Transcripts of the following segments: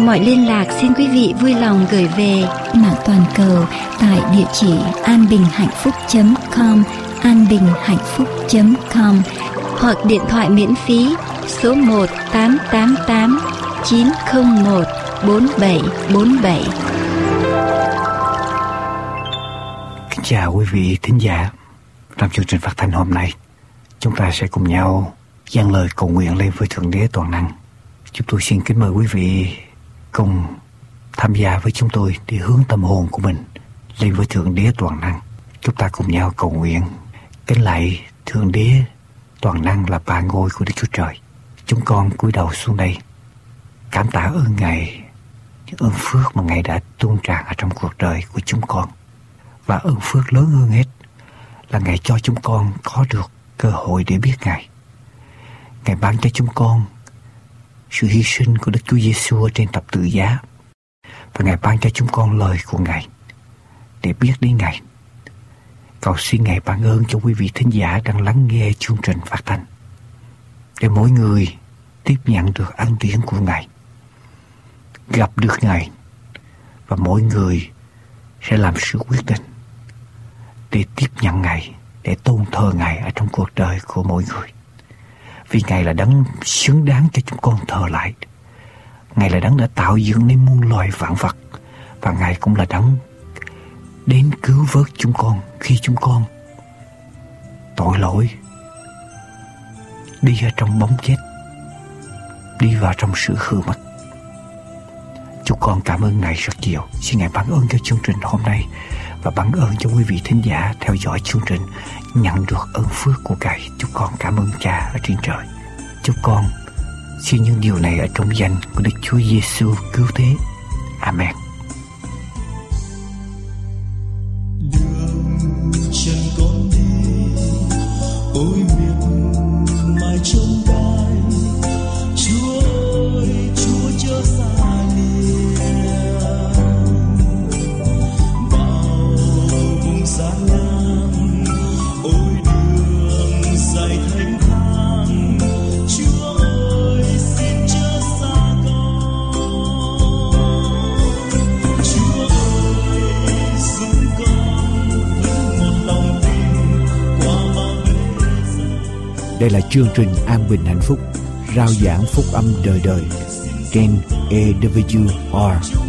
Mọi liên lạc xin quý vị vui lòng gửi về mạng toàn cầu tại địa chỉ anbinhhạnhphúc.com anbinhhạnhphúc.com hoặc điện thoại miễn phí số 1 888 901 4747. Kính chào quý vị thính giả. Trong chương trình phát thanh hôm nay, chúng ta sẽ cùng nhau dâng lời cầu nguyện lên với Thượng Đế Toàn Năng. Chúng tôi xin kính mời quý vị cùng tham gia với chúng tôi để hướng tâm hồn của mình lên với Thượng Đế Toàn Năng. Chúng ta cùng nhau cầu nguyện kính lạy Thượng Đế Toàn Năng là ba ngôi của Đức Chúa Trời. Chúng con cúi đầu xuống đây, cảm tạ ơn Ngài những ơn phước mà Ngài đã tuôn tràn ở trong cuộc đời của chúng con. Và ơn phước lớn hơn hết là Ngài cho chúng con có được cơ hội để biết Ngài. Ngài ban cho chúng con sự hy sinh của Đức Chúa Giêsu trên thập tự giá và Ngài ban cho chúng con lời của Ngài để biết đến Ngài. Cầu xin Ngài ban ơn cho quý vị thính giả đang lắng nghe chương trình phát thanh để mỗi người tiếp nhận được ân điển của Ngài, gặp được Ngài và mỗi người sẽ làm sự quyết định để tiếp nhận Ngài, để tôn thờ Ngài ở trong cuộc đời của mỗi người. Vì Ngài là đấng xứng đáng cho chúng con thờ lại. Ngài là đấng đã tạo dựng nên muôn loài vạn vật. Và Ngài cũng là đấng đến cứu vớt chúng con khi chúng con tội lỗi, đi ở trong bóng chết, đi vào trong sự hư mất. Chúng con cảm ơn ngài rất nhiều. Xin ngài ban ơn cho chương trình hôm nay. Và ban ơn cho quý vị thính giả theo dõi chương trình nhận được ơn phước của ngài. Chúng con cảm ơn cha ở trên trời. Chúng con xin những điều này ở trong danh của đức chúa giêsu cứu thế. Amen. Đây là chương trình An Bình Hạnh Phúc, Rao giảng phúc âm đời đời. Trên AWR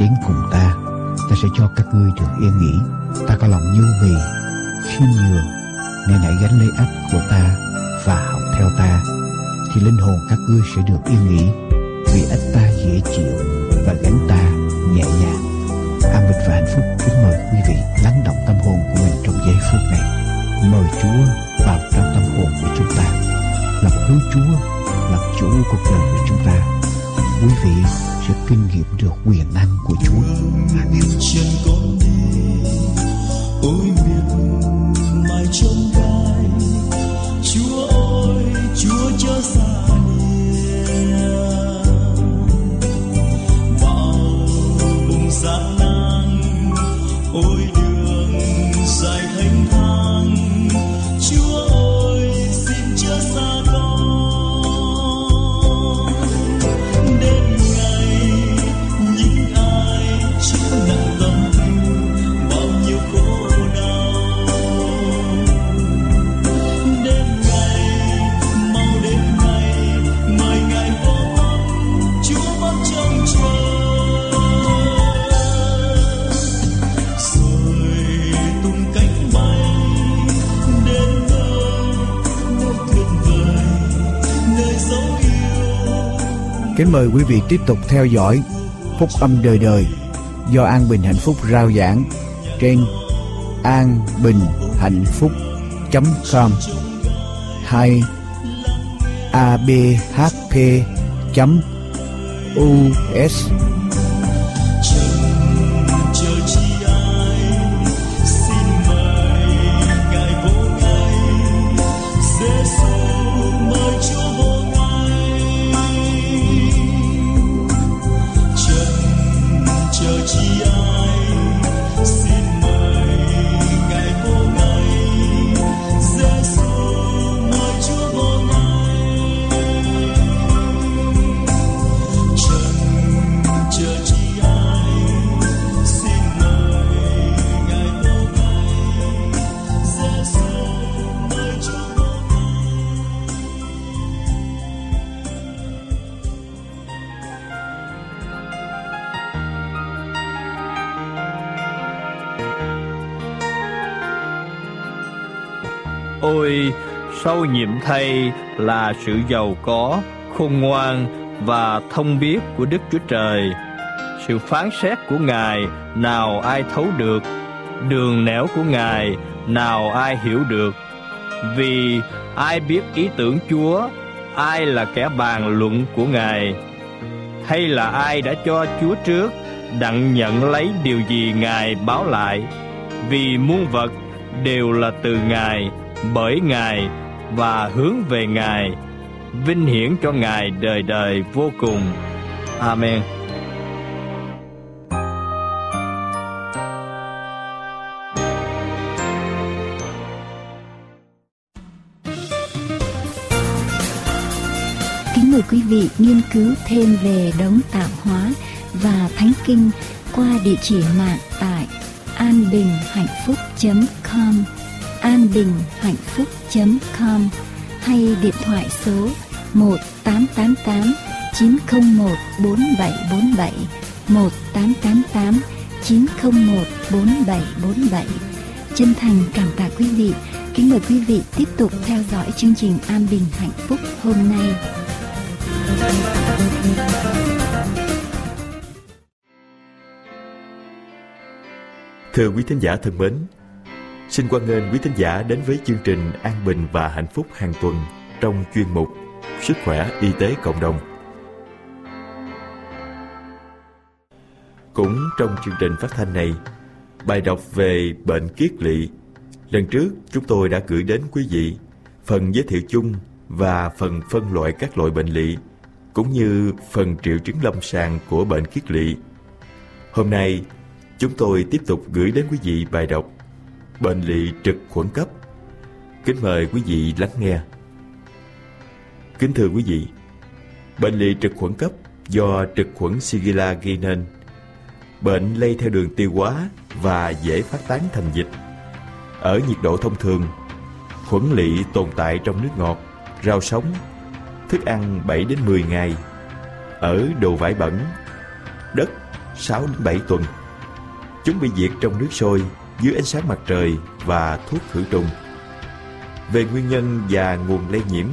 đến cùng ta Ta sẽ cho các ngươi được yên nghỉ. Ta có lòng nhu mì Khiêm nhường Nên hãy gánh lấy ách của ta Và học theo ta. Thì linh hồn các ngươi sẽ được yên nghỉ, Vì ách ta dễ chịu Và gánh ta nhẹ nhàng. An bình và hạnh phúc kính mời quý vị lắng động tâm hồn của mình trong giây phút này. Mời Chúa vào trong tâm hồn của chúng ta. Làm cứu Chúa là chủ cuộc đời của chúng ta quý vị sẽ kinh nghiệm được quyền năng của Chúa. Amen. Chân con đi, ôi miệt mài trong gai, Chúa ơi, Chúa chân Kính mời quý vị tiếp tục theo dõi Phúc âm đời đời do An Bình Hạnh Phúc rao giảng trên an bình hạnh phúc com hay abhp us nhiệm thay là sự giàu có, khôn ngoan và thông biết của Đức Chúa Trời. Sự phán xét của Ngài nào ai thấu được, đường nẻo của Ngài nào ai hiểu được. Vì ai biết ý tưởng Chúa, ai là kẻ bàn luận của Ngài, hay là ai đã cho Chúa trước đặng nhận lấy điều gì Ngài báo lại. Vì muôn vật đều là từ Ngài, bởi Ngài và hướng về Ngài. Vinh hiển cho Ngài đời đời vô cùng. Amen. Kính mời quý vị nghiên cứu thêm về đống tạo hóa và thánh kinh qua địa chỉ mạng tại anbinhhạnhphúc.com anbinhhạnhphúc.com hay điện thoại số 1888 901 4747 1888 901 4747 Chân thành cảm tạ quý vị. Kính mời quý vị tiếp tục theo dõi chương trình An Bình Hạnh Phúc hôm nay. Thưa quý thính giả thân mến, xin quan nghênh quý thính giả đến với chương trình An Bình và Hạnh Phúc hàng tuần trong chuyên mục Sức khỏe y tế cộng đồng. Cũng trong chương trình phát thanh này, bài đọc về bệnh kiết lỵ. Lần trước chúng tôi đã gửi đến quý vị phần giới thiệu chung và phần phân loại các loại bệnh lỵ cũng như phần triệu chứng lâm sàng của bệnh kiết lỵ. Hôm nay, chúng tôi tiếp tục gửi đến quý vị bài đọc Bệnh lỵ trực khuẩn cấp. Kính mời quý vị lắng nghe. Kính thưa quý vị, bệnh lỵ trực khuẩn cấp do trực khuẩn Shigella gây nên. Bệnh lây theo đường tiêu hóa và dễ phát tán thành dịch. Ở nhiệt độ thông thường, khuẩn lỵ tồn tại trong nước ngọt, rau sống, thức ăn 7 đến 10 ngày. Ở đồ vải bẩn, đất 6 đến 7 tuần. Chúng bị diệt trong nước sôi dưới ánh sáng mặt trời và thuốc khử trùng. Về nguyên nhân và nguồn lây nhiễm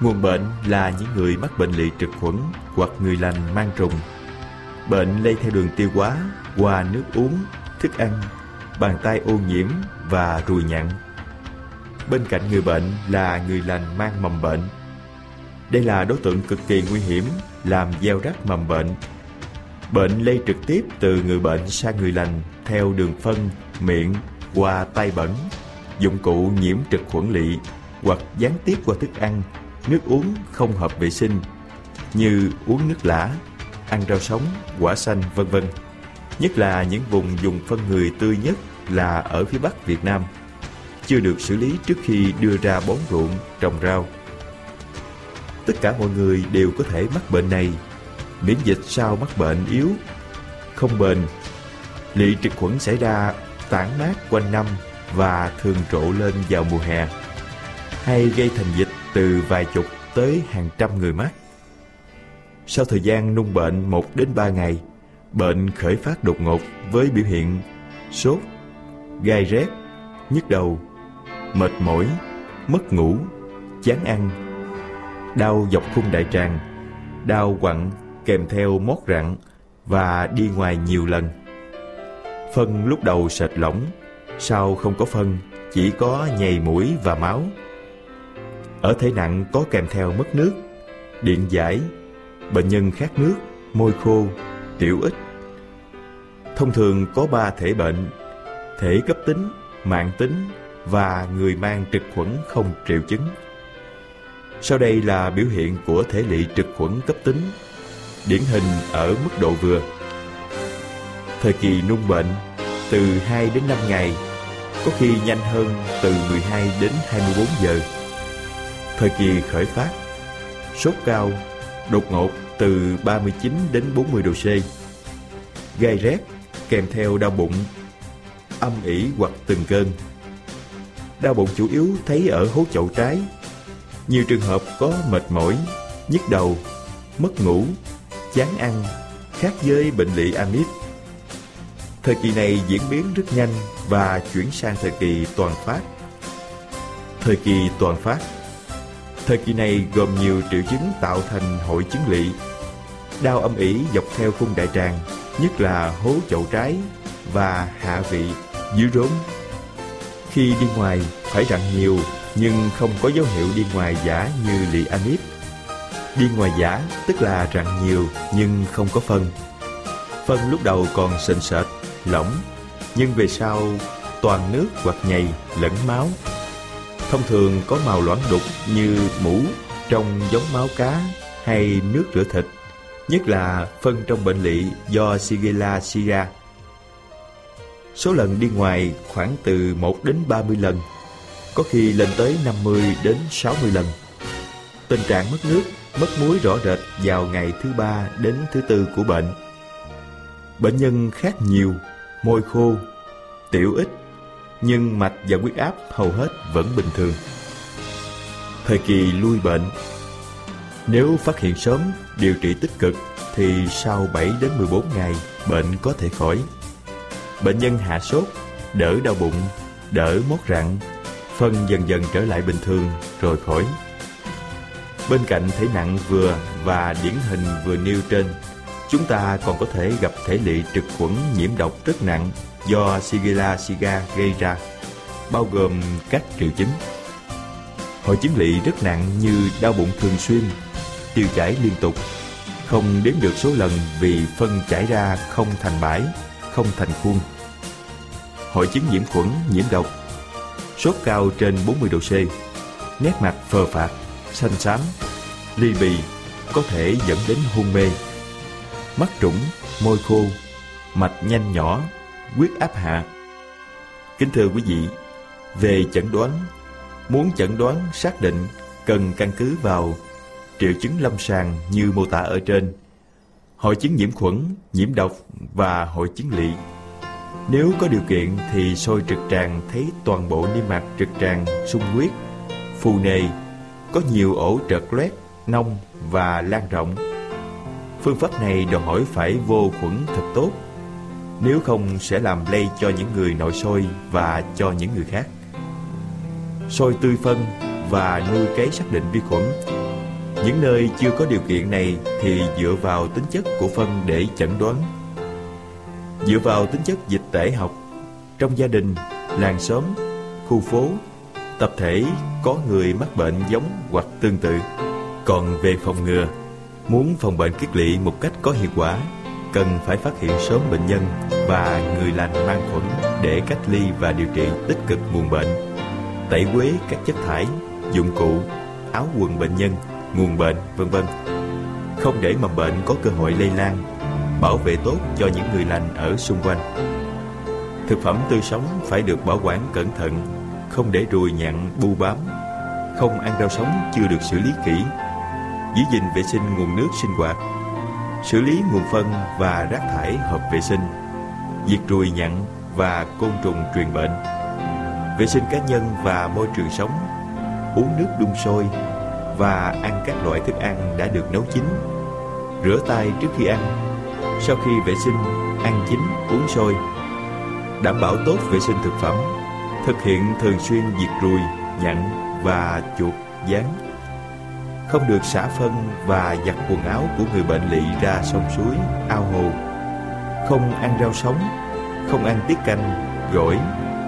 Nguồn bệnh là những người mắc bệnh lị trực khuẩn hoặc người lành mang trùng. Bệnh lây theo đường tiêu hóa qua nước uống, thức ăn, bàn tay ô nhiễm và ruồi nhặn. Bên cạnh người bệnh là người lành mang mầm bệnh. Đây là đối tượng cực kỳ nguy hiểm làm gieo rắc mầm bệnh. Bệnh lây trực tiếp từ người bệnh sang người lành theo đường phân, miệng, qua tay bẩn, dụng cụ nhiễm trực khuẩn lỵ hoặc gián tiếp qua thức ăn, nước uống không hợp vệ sinh như uống nước lã, ăn rau sống, quả xanh vân vân. Nhất là những vùng dùng phân người tươi nhất là ở phía Bắc Việt Nam, chưa được xử lý trước khi đưa ra bón ruộng, trồng rau. Tất cả mọi người đều có thể mắc bệnh này. Miễn dịch sau mắc bệnh yếu, không bền. Lị trực khuẩn xảy ra tản mát quanh năm và thường trộ lên vào mùa hè, hay gây thành dịch từ vài chục tới hàng trăm người mắc. Sau thời gian nung bệnh 1 đến 3 ngày, bệnh khởi phát đột ngột với biểu hiện sốt, gai rét, nhức đầu, mệt mỏi, mất ngủ, chán ăn, đau dọc khung đại tràng, đau quặn kèm theo mót rặn và đi ngoài nhiều lần. Phân lúc đầu sệt lỏng, sau không có phân, chỉ có nhầy mũi và máu. Ở thể nặng có kèm theo mất nước, điện giải, bệnh nhân khát nước, môi khô, tiểu ít. Thông thường có ba thể bệnh, thể cấp tính, mạng tính và người mang trực khuẩn không triệu chứng. Sau đây là biểu hiện của thể lị trực khuẩn cấp tính, điển hình ở mức độ vừa. Thời kỳ nung bệnh từ 2 đến 5 ngày, có khi nhanh hơn từ 12 đến 24 giờ. Thời kỳ khởi phát, sốt cao, đột ngột từ 39 đến 40 độ C, gai rét kèm theo đau bụng, âm ỉ hoặc từng cơn. Đau bụng chủ yếu thấy ở hố chậu trái. Nhiều trường hợp có mệt mỏi, nhức đầu, mất ngủ, chán ăn, khác với bệnh lị amip. Thời kỳ này diễn biến rất nhanh và chuyển sang thời kỳ toàn phát. Thời kỳ toàn phát Thời kỳ này gồm nhiều triệu chứng tạo thành hội chứng lị. Đau âm ỉ dọc theo khung đại tràng, nhất là hố chậu trái và hạ vị dưới rốn. Khi đi ngoài phải rặn nhiều nhưng không có dấu hiệu đi ngoài giả như lị amip. Đi ngoài giả tức là rặn nhiều nhưng không có phân. Phân lúc đầu còn sền sệt, lỏng, nhưng về sau toàn nước hoặc nhầy lẫn máu. Thông thường có màu loãng đục như mũ trong giống máu cá hay nước rửa thịt, nhất là phân trong bệnh lỵ do Shigella shira. Số lần đi ngoài khoảng từ 1 đến 30 lần, có khi lên tới 50 đến 60 lần. Tình trạng mất nước, mất muối rõ rệt vào ngày thứ ba đến thứ tư của bệnh. Bệnh nhân khát nhiều, môi khô, tiểu ít, nhưng mạch và huyết áp hầu hết vẫn bình thường. Thời kỳ lui bệnh Nếu phát hiện sớm, điều trị tích cực thì sau 7 đến 14 ngày bệnh có thể khỏi. Bệnh nhân hạ sốt, đỡ đau bụng, đỡ mốt rặn, phân dần dần trở lại bình thường rồi khỏi. Bên cạnh thể nặng vừa và điển hình vừa nêu trên, chúng ta còn có thể gặp thể lị trực khuẩn nhiễm độc rất nặng do Shigella shiga gây ra, bao gồm các triệu chứng. Hội chứng lị rất nặng như đau bụng thường xuyên, tiêu chảy liên tục, không đếm được số lần vì phân chảy ra không thành bãi, không thành khuôn. Hội chứng nhiễm khuẩn, nhiễm độc, sốt cao trên 40 độ C, nét mặt phờ phạc, xanh xám, ly bì, có thể dẫn đến hôn mê. Mắt trũng, môi khô, mạch nhanh nhỏ, huyết áp hạ. Kính thưa quý vị, về chẩn đoán, muốn chẩn đoán xác định cần căn cứ vào triệu chứng lâm sàng như mô tả ở trên, hội chứng nhiễm khuẩn, nhiễm độc và hội chứng lị. Nếu có điều kiện thì soi trực tràng thấy toàn bộ niêm mạc trực tràng sung huyết, phù nề, có nhiều ổ trợt loét, nông và lan rộng. Phương pháp này đòi hỏi phải vô khuẩn thật tốt, nếu không sẽ làm lây cho những người nội soi và cho những người khác. Sôi tươi phân và nuôi cấy xác định vi khuẩn. Những nơi chưa có điều kiện này thì dựa vào tính chất của phân để chẩn đoán. Dựa vào tính chất dịch tễ học, trong gia đình, làng xóm, khu phố, tập thể có người mắc bệnh giống hoặc tương tự. Còn về phòng ngừa, muốn phòng bệnh kiết lỵ một cách có hiệu quả, cần phải phát hiện sớm bệnh nhân và người lành mang khuẩn để cách ly và điều trị tích cực nguồn bệnh, tẩy quế các chất thải, dụng cụ, áo quần bệnh nhân, nguồn bệnh, vân vân. Không để mầm bệnh có cơ hội lây lan, bảo vệ tốt cho những người lành ở xung quanh. Thực phẩm tươi sống phải được bảo quản cẩn thận, không để ruồi nhặn bu bám. Không ăn rau sống chưa được xử lý kỹ. Giữ gìn vệ sinh nguồn nước sinh hoạt. Xử lý nguồn phân và rác thải hợp vệ sinh. Diệt ruồi nhặn và côn trùng truyền bệnh. Vệ sinh cá nhân và môi trường sống. Uống nước đun sôi và ăn các loại thức ăn đã được nấu chín. Rửa tay trước khi ăn. Sau khi vệ sinh, ăn chín, uống sôi. Đảm bảo tốt vệ sinh thực phẩm thực hiện thường xuyên diệt ruồi, nhặn và chuột, gián. không được xả phân và giặt quần áo của người bệnh lỵ ra sông suối, ao hồ, không ăn rau sống, không ăn tiết canh, gỏi,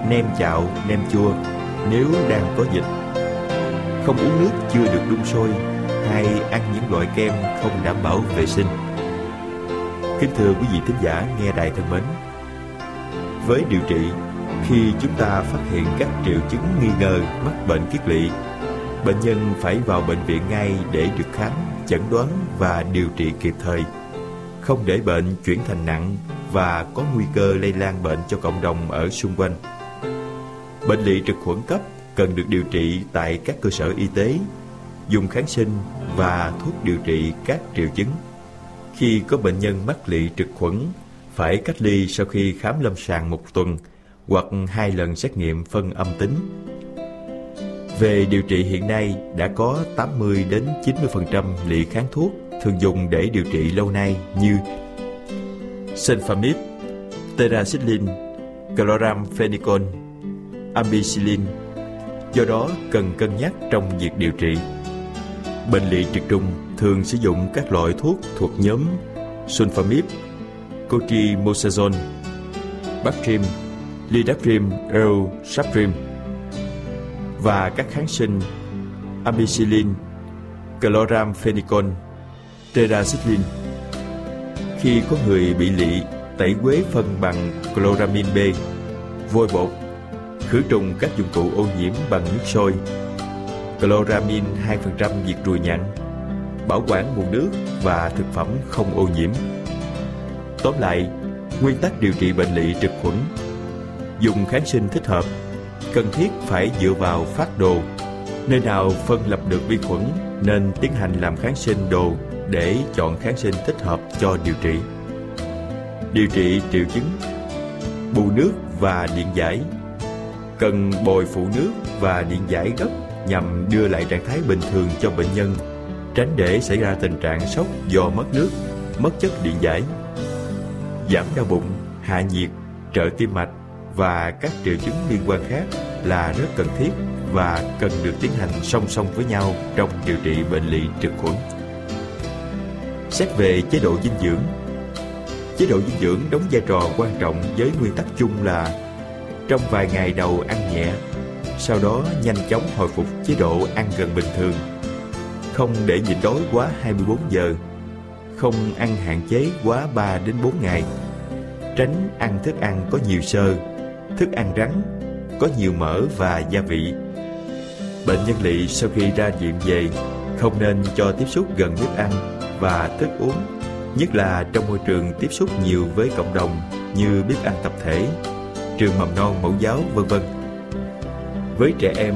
nem chạo, nem chua nếu đang có dịch, không uống nước chưa được đun sôi hay ăn những loại kem không đảm bảo vệ sinh. Kính thưa quý vị thính giả nghe đài thân mến, với điều trị, khi chúng ta phát hiện các triệu chứng nghi ngờ mắc bệnh kiết lỵ, bệnh nhân phải vào bệnh viện ngay để được khám, chẩn đoán và điều trị kịp thời, không để bệnh chuyển thành nặng và có nguy cơ lây lan bệnh cho cộng đồng ở xung quanh. Bệnh lỵ trực khuẩn cấp cần được điều trị tại các cơ sở y tế, dùng kháng sinh và thuốc điều trị các triệu chứng. Khi có bệnh nhân mắc lỵ trực khuẩn, phải cách ly sau khi khám lâm sàng một tuần hoặc hai lần xét nghiệm phân âm tính. Về điều trị hiện nay đã có 80 đến 90% lị kháng thuốc thường dùng để điều trị lâu nay như Senfamib, Teracillin, Chloramphenicol, Ampicillin. Do đó cần cân nhắc trong việc điều trị. Bệnh lị trực trùng thường sử dụng các loại thuốc thuộc nhóm Sulfamib, Cotrimoxazole, Bactrim, Lidacrim, Eusaprim và các kháng sinh Ampicillin, Chloramphenicol, tetracycline. Khi có người bị lị tẩy quế phân bằng chloramin B, vôi bột, khử trùng các dụng cụ ô nhiễm bằng nước sôi, chloramin 2% diệt ruồi nhặn, bảo quản nguồn nước và thực phẩm không ô nhiễm. Tóm lại, nguyên tắc điều trị bệnh lị trực khuẩn dùng kháng sinh thích hợp. Cần thiết phải dựa vào phát đồ. Nơi nào phân lập được vi khuẩn, nên tiến hành làm kháng sinh đồ để chọn kháng sinh thích hợp cho điều trị. Điều trị triệu chứng, bù nước và điện giải. Cần bồi phụ nước và điện giải gấp nhằm đưa lại trạng thái bình thường cho bệnh nhân, tránh để xảy ra tình trạng sốc do mất nước, mất chất điện giải. Giảm đau bụng, hạ nhiệt trợ tim mạch và các triệu chứng liên quan khác là rất cần thiết và cần được tiến hành song song với nhau trong điều trị bệnh lỵ trực khuẩn. Xét về chế độ dinh dưỡng Chế độ dinh dưỡng đóng vai trò quan trọng với nguyên tắc chung là trong vài ngày đầu ăn nhẹ, sau đó nhanh chóng hồi phục chế độ ăn gần bình thường. Không để nhịn đói quá 24 giờ, không ăn hạn chế quá 3 đến 4 ngày. Tránh ăn thức ăn có nhiều xơ, thức ăn rắn, có nhiều mỡ và gia vị. Bệnh nhân lỵ sau khi ra viện về không nên cho tiếp xúc gần bếp ăn và thức uống, nhất là trong môi trường tiếp xúc nhiều với cộng đồng như bếp ăn tập thể, trường mầm non mẫu giáo vân vân. Với trẻ em,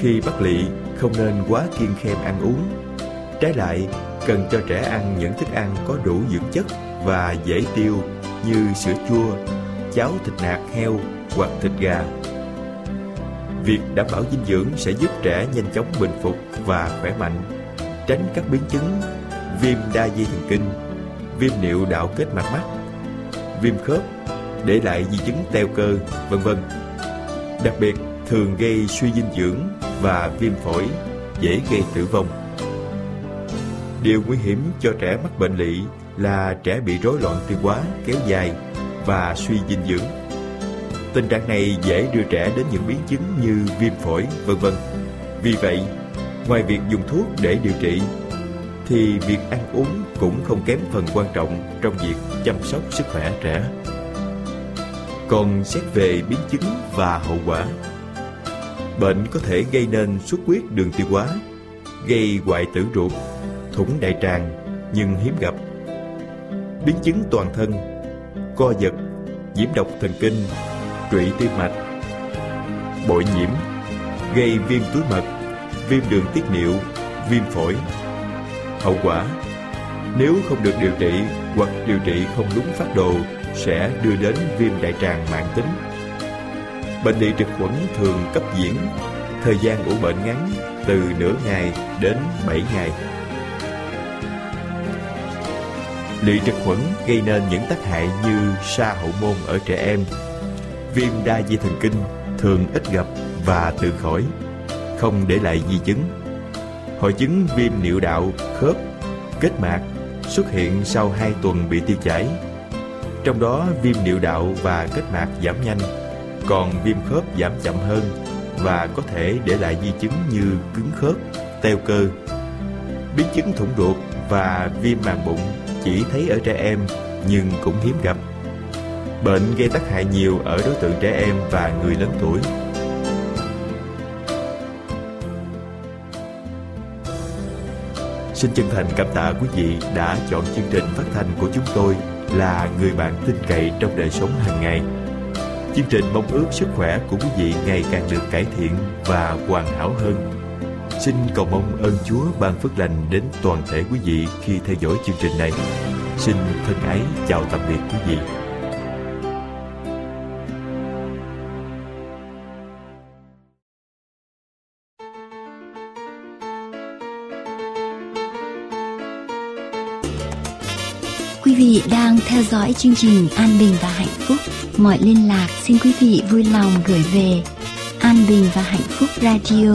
khi bắt lỵ không nên quá kiêng khem ăn uống. Trái lại, cần cho trẻ ăn những thức ăn có đủ dưỡng chất và dễ tiêu như sữa chua, cháo thịt nạc heo hoặc thịt gà. Việc đảm bảo dinh dưỡng sẽ giúp trẻ nhanh chóng bình phục và khỏe mạnh, tránh các biến chứng viêm đa dây thần kinh, viêm niệu đạo kết mạc mắt, viêm khớp, để lại di chứng teo cơ, vân vân. Đặc biệt, thường gây suy dinh dưỡng và viêm phổi, dễ gây tử vong. Điều nguy hiểm cho trẻ mắc bệnh lỵ là trẻ bị rối loạn tiêu hóa kéo dài và suy dinh dưỡng. Tình trạng này dễ đưa trẻ đến những biến chứng như viêm phổi, vân vân. Vì vậy, ngoài việc dùng thuốc để điều trị, thì việc ăn uống cũng không kém phần quan trọng trong việc chăm sóc sức khỏe trẻ. Còn xét về biến chứng và hậu quả, bệnh có thể gây nên xuất huyết đường tiêu hóa, gây hoại tử ruột, thủng đại tràng nhưng hiếm gặp. Biến chứng toàn thân, co giật, nhiễm độc thần kinh, trụy tim mạch, bội nhiễm, gây viêm túi mật, viêm đường tiết niệu, viêm phổi. Hậu quả, nếu không được điều trị hoặc điều trị không đúng phác đồ sẽ đưa đến viêm đại tràng mãn tính. Bệnh lý trực khuẩn thường cấp diễn, thời gian ủ bệnh ngắn từ nửa ngày đến 7 ngày. Lị trực khuẩn gây nên những tác hại như sa hậu môn ở trẻ em, viêm đa dây thần kinh thường ít gặp và tự khỏi, không để lại di chứng. Hội chứng viêm niệu đạo, khớp, kết mạc xuất hiện sau 2 tuần bị tiêu chảy. Trong đó viêm niệu đạo và kết mạc giảm nhanh, còn viêm khớp giảm chậm hơn và có thể để lại di chứng như cứng khớp, teo cơ. Biến chứng thủng ruột và viêm màng bụng chỉ thấy ở trẻ em, nhưng cũng hiếm gặp. Bệnh gây tác hại nhiều ở đối tượng trẻ em và người lớn tuổi. Xin chân thành cảm tạ quý vị đã chọn chương trình phát thanh của chúng tôi là người bạn tin cậy trong đời sống hàng ngày. Chương trình mong ước sức khỏe của quý vị ngày càng được cải thiện và hoàn hảo hơn. Xin cầu mong ơn Chúa ban phước lành đến toàn thể quý vị khi theo dõi chương trình này. Xin thân ái chào tạm biệt quý vị. Quý vị đang theo dõi chương trình An Bình và Hạnh Phúc. Mọi liên lạc xin quý vị vui lòng gửi về An Bình và Hạnh Phúc Radio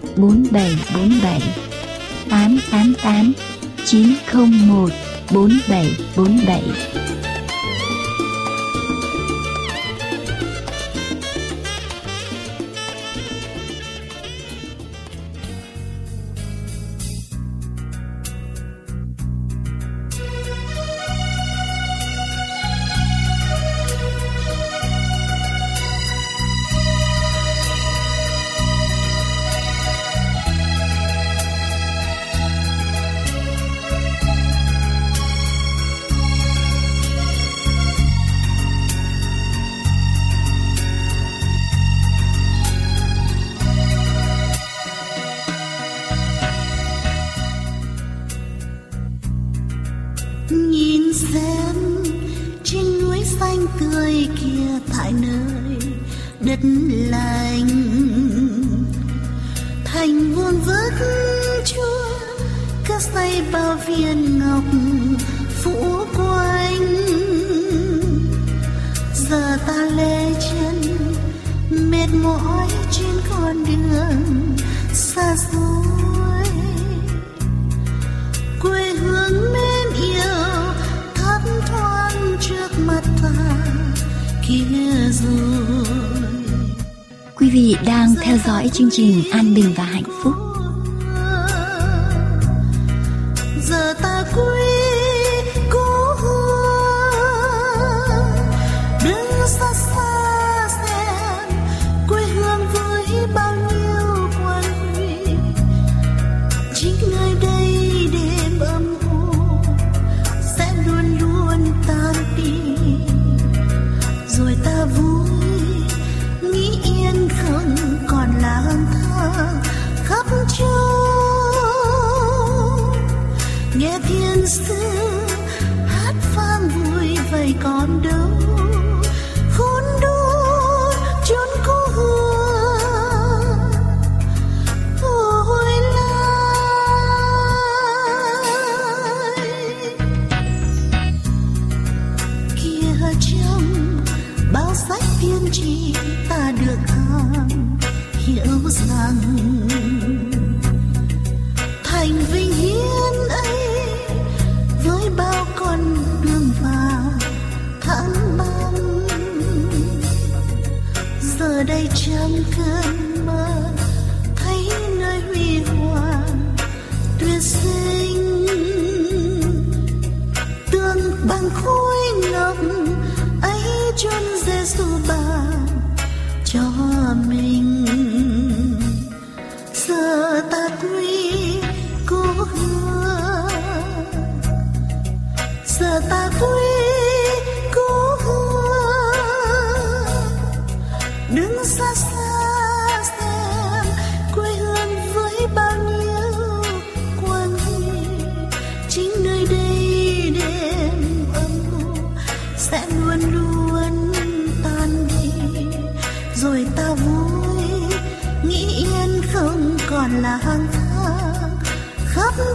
4747 888 901 4747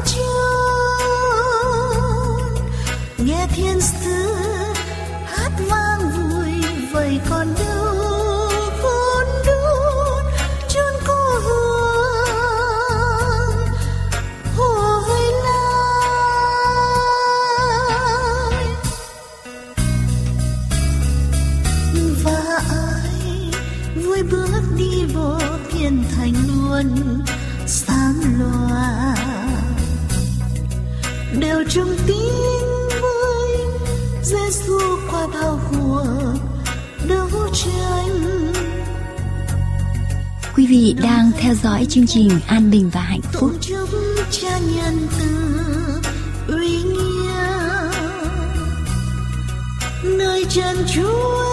chốn nghe thiên sứ theo dõi chương trình An Bình và Hạnh Phúc. tụng cha nhân từ uy nghĩa nơi chân chúa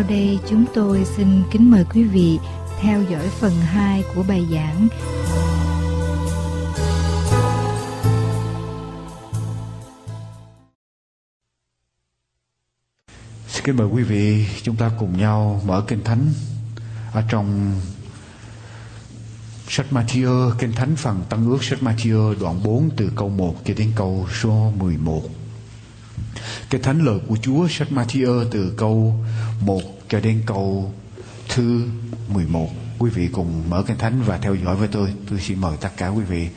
Sau đây chúng tôi xin kính mời quý vị theo dõi phần 2 của bài giảng Xin kính mời quý vị chúng ta cùng nhau mở kinh thánh ở trong sách Matthew, kinh thánh phần Tăng ước sách Matthew đoạn 4 từ câu 1 cho đến câu số 11. Cái thánh lời của Chúa sách Matthew từ câu 1 cho đến câu thứ 11. Quý vị cùng mở kinh thánh và theo dõi với tôi. Tôi xin mời tất cả quý vị.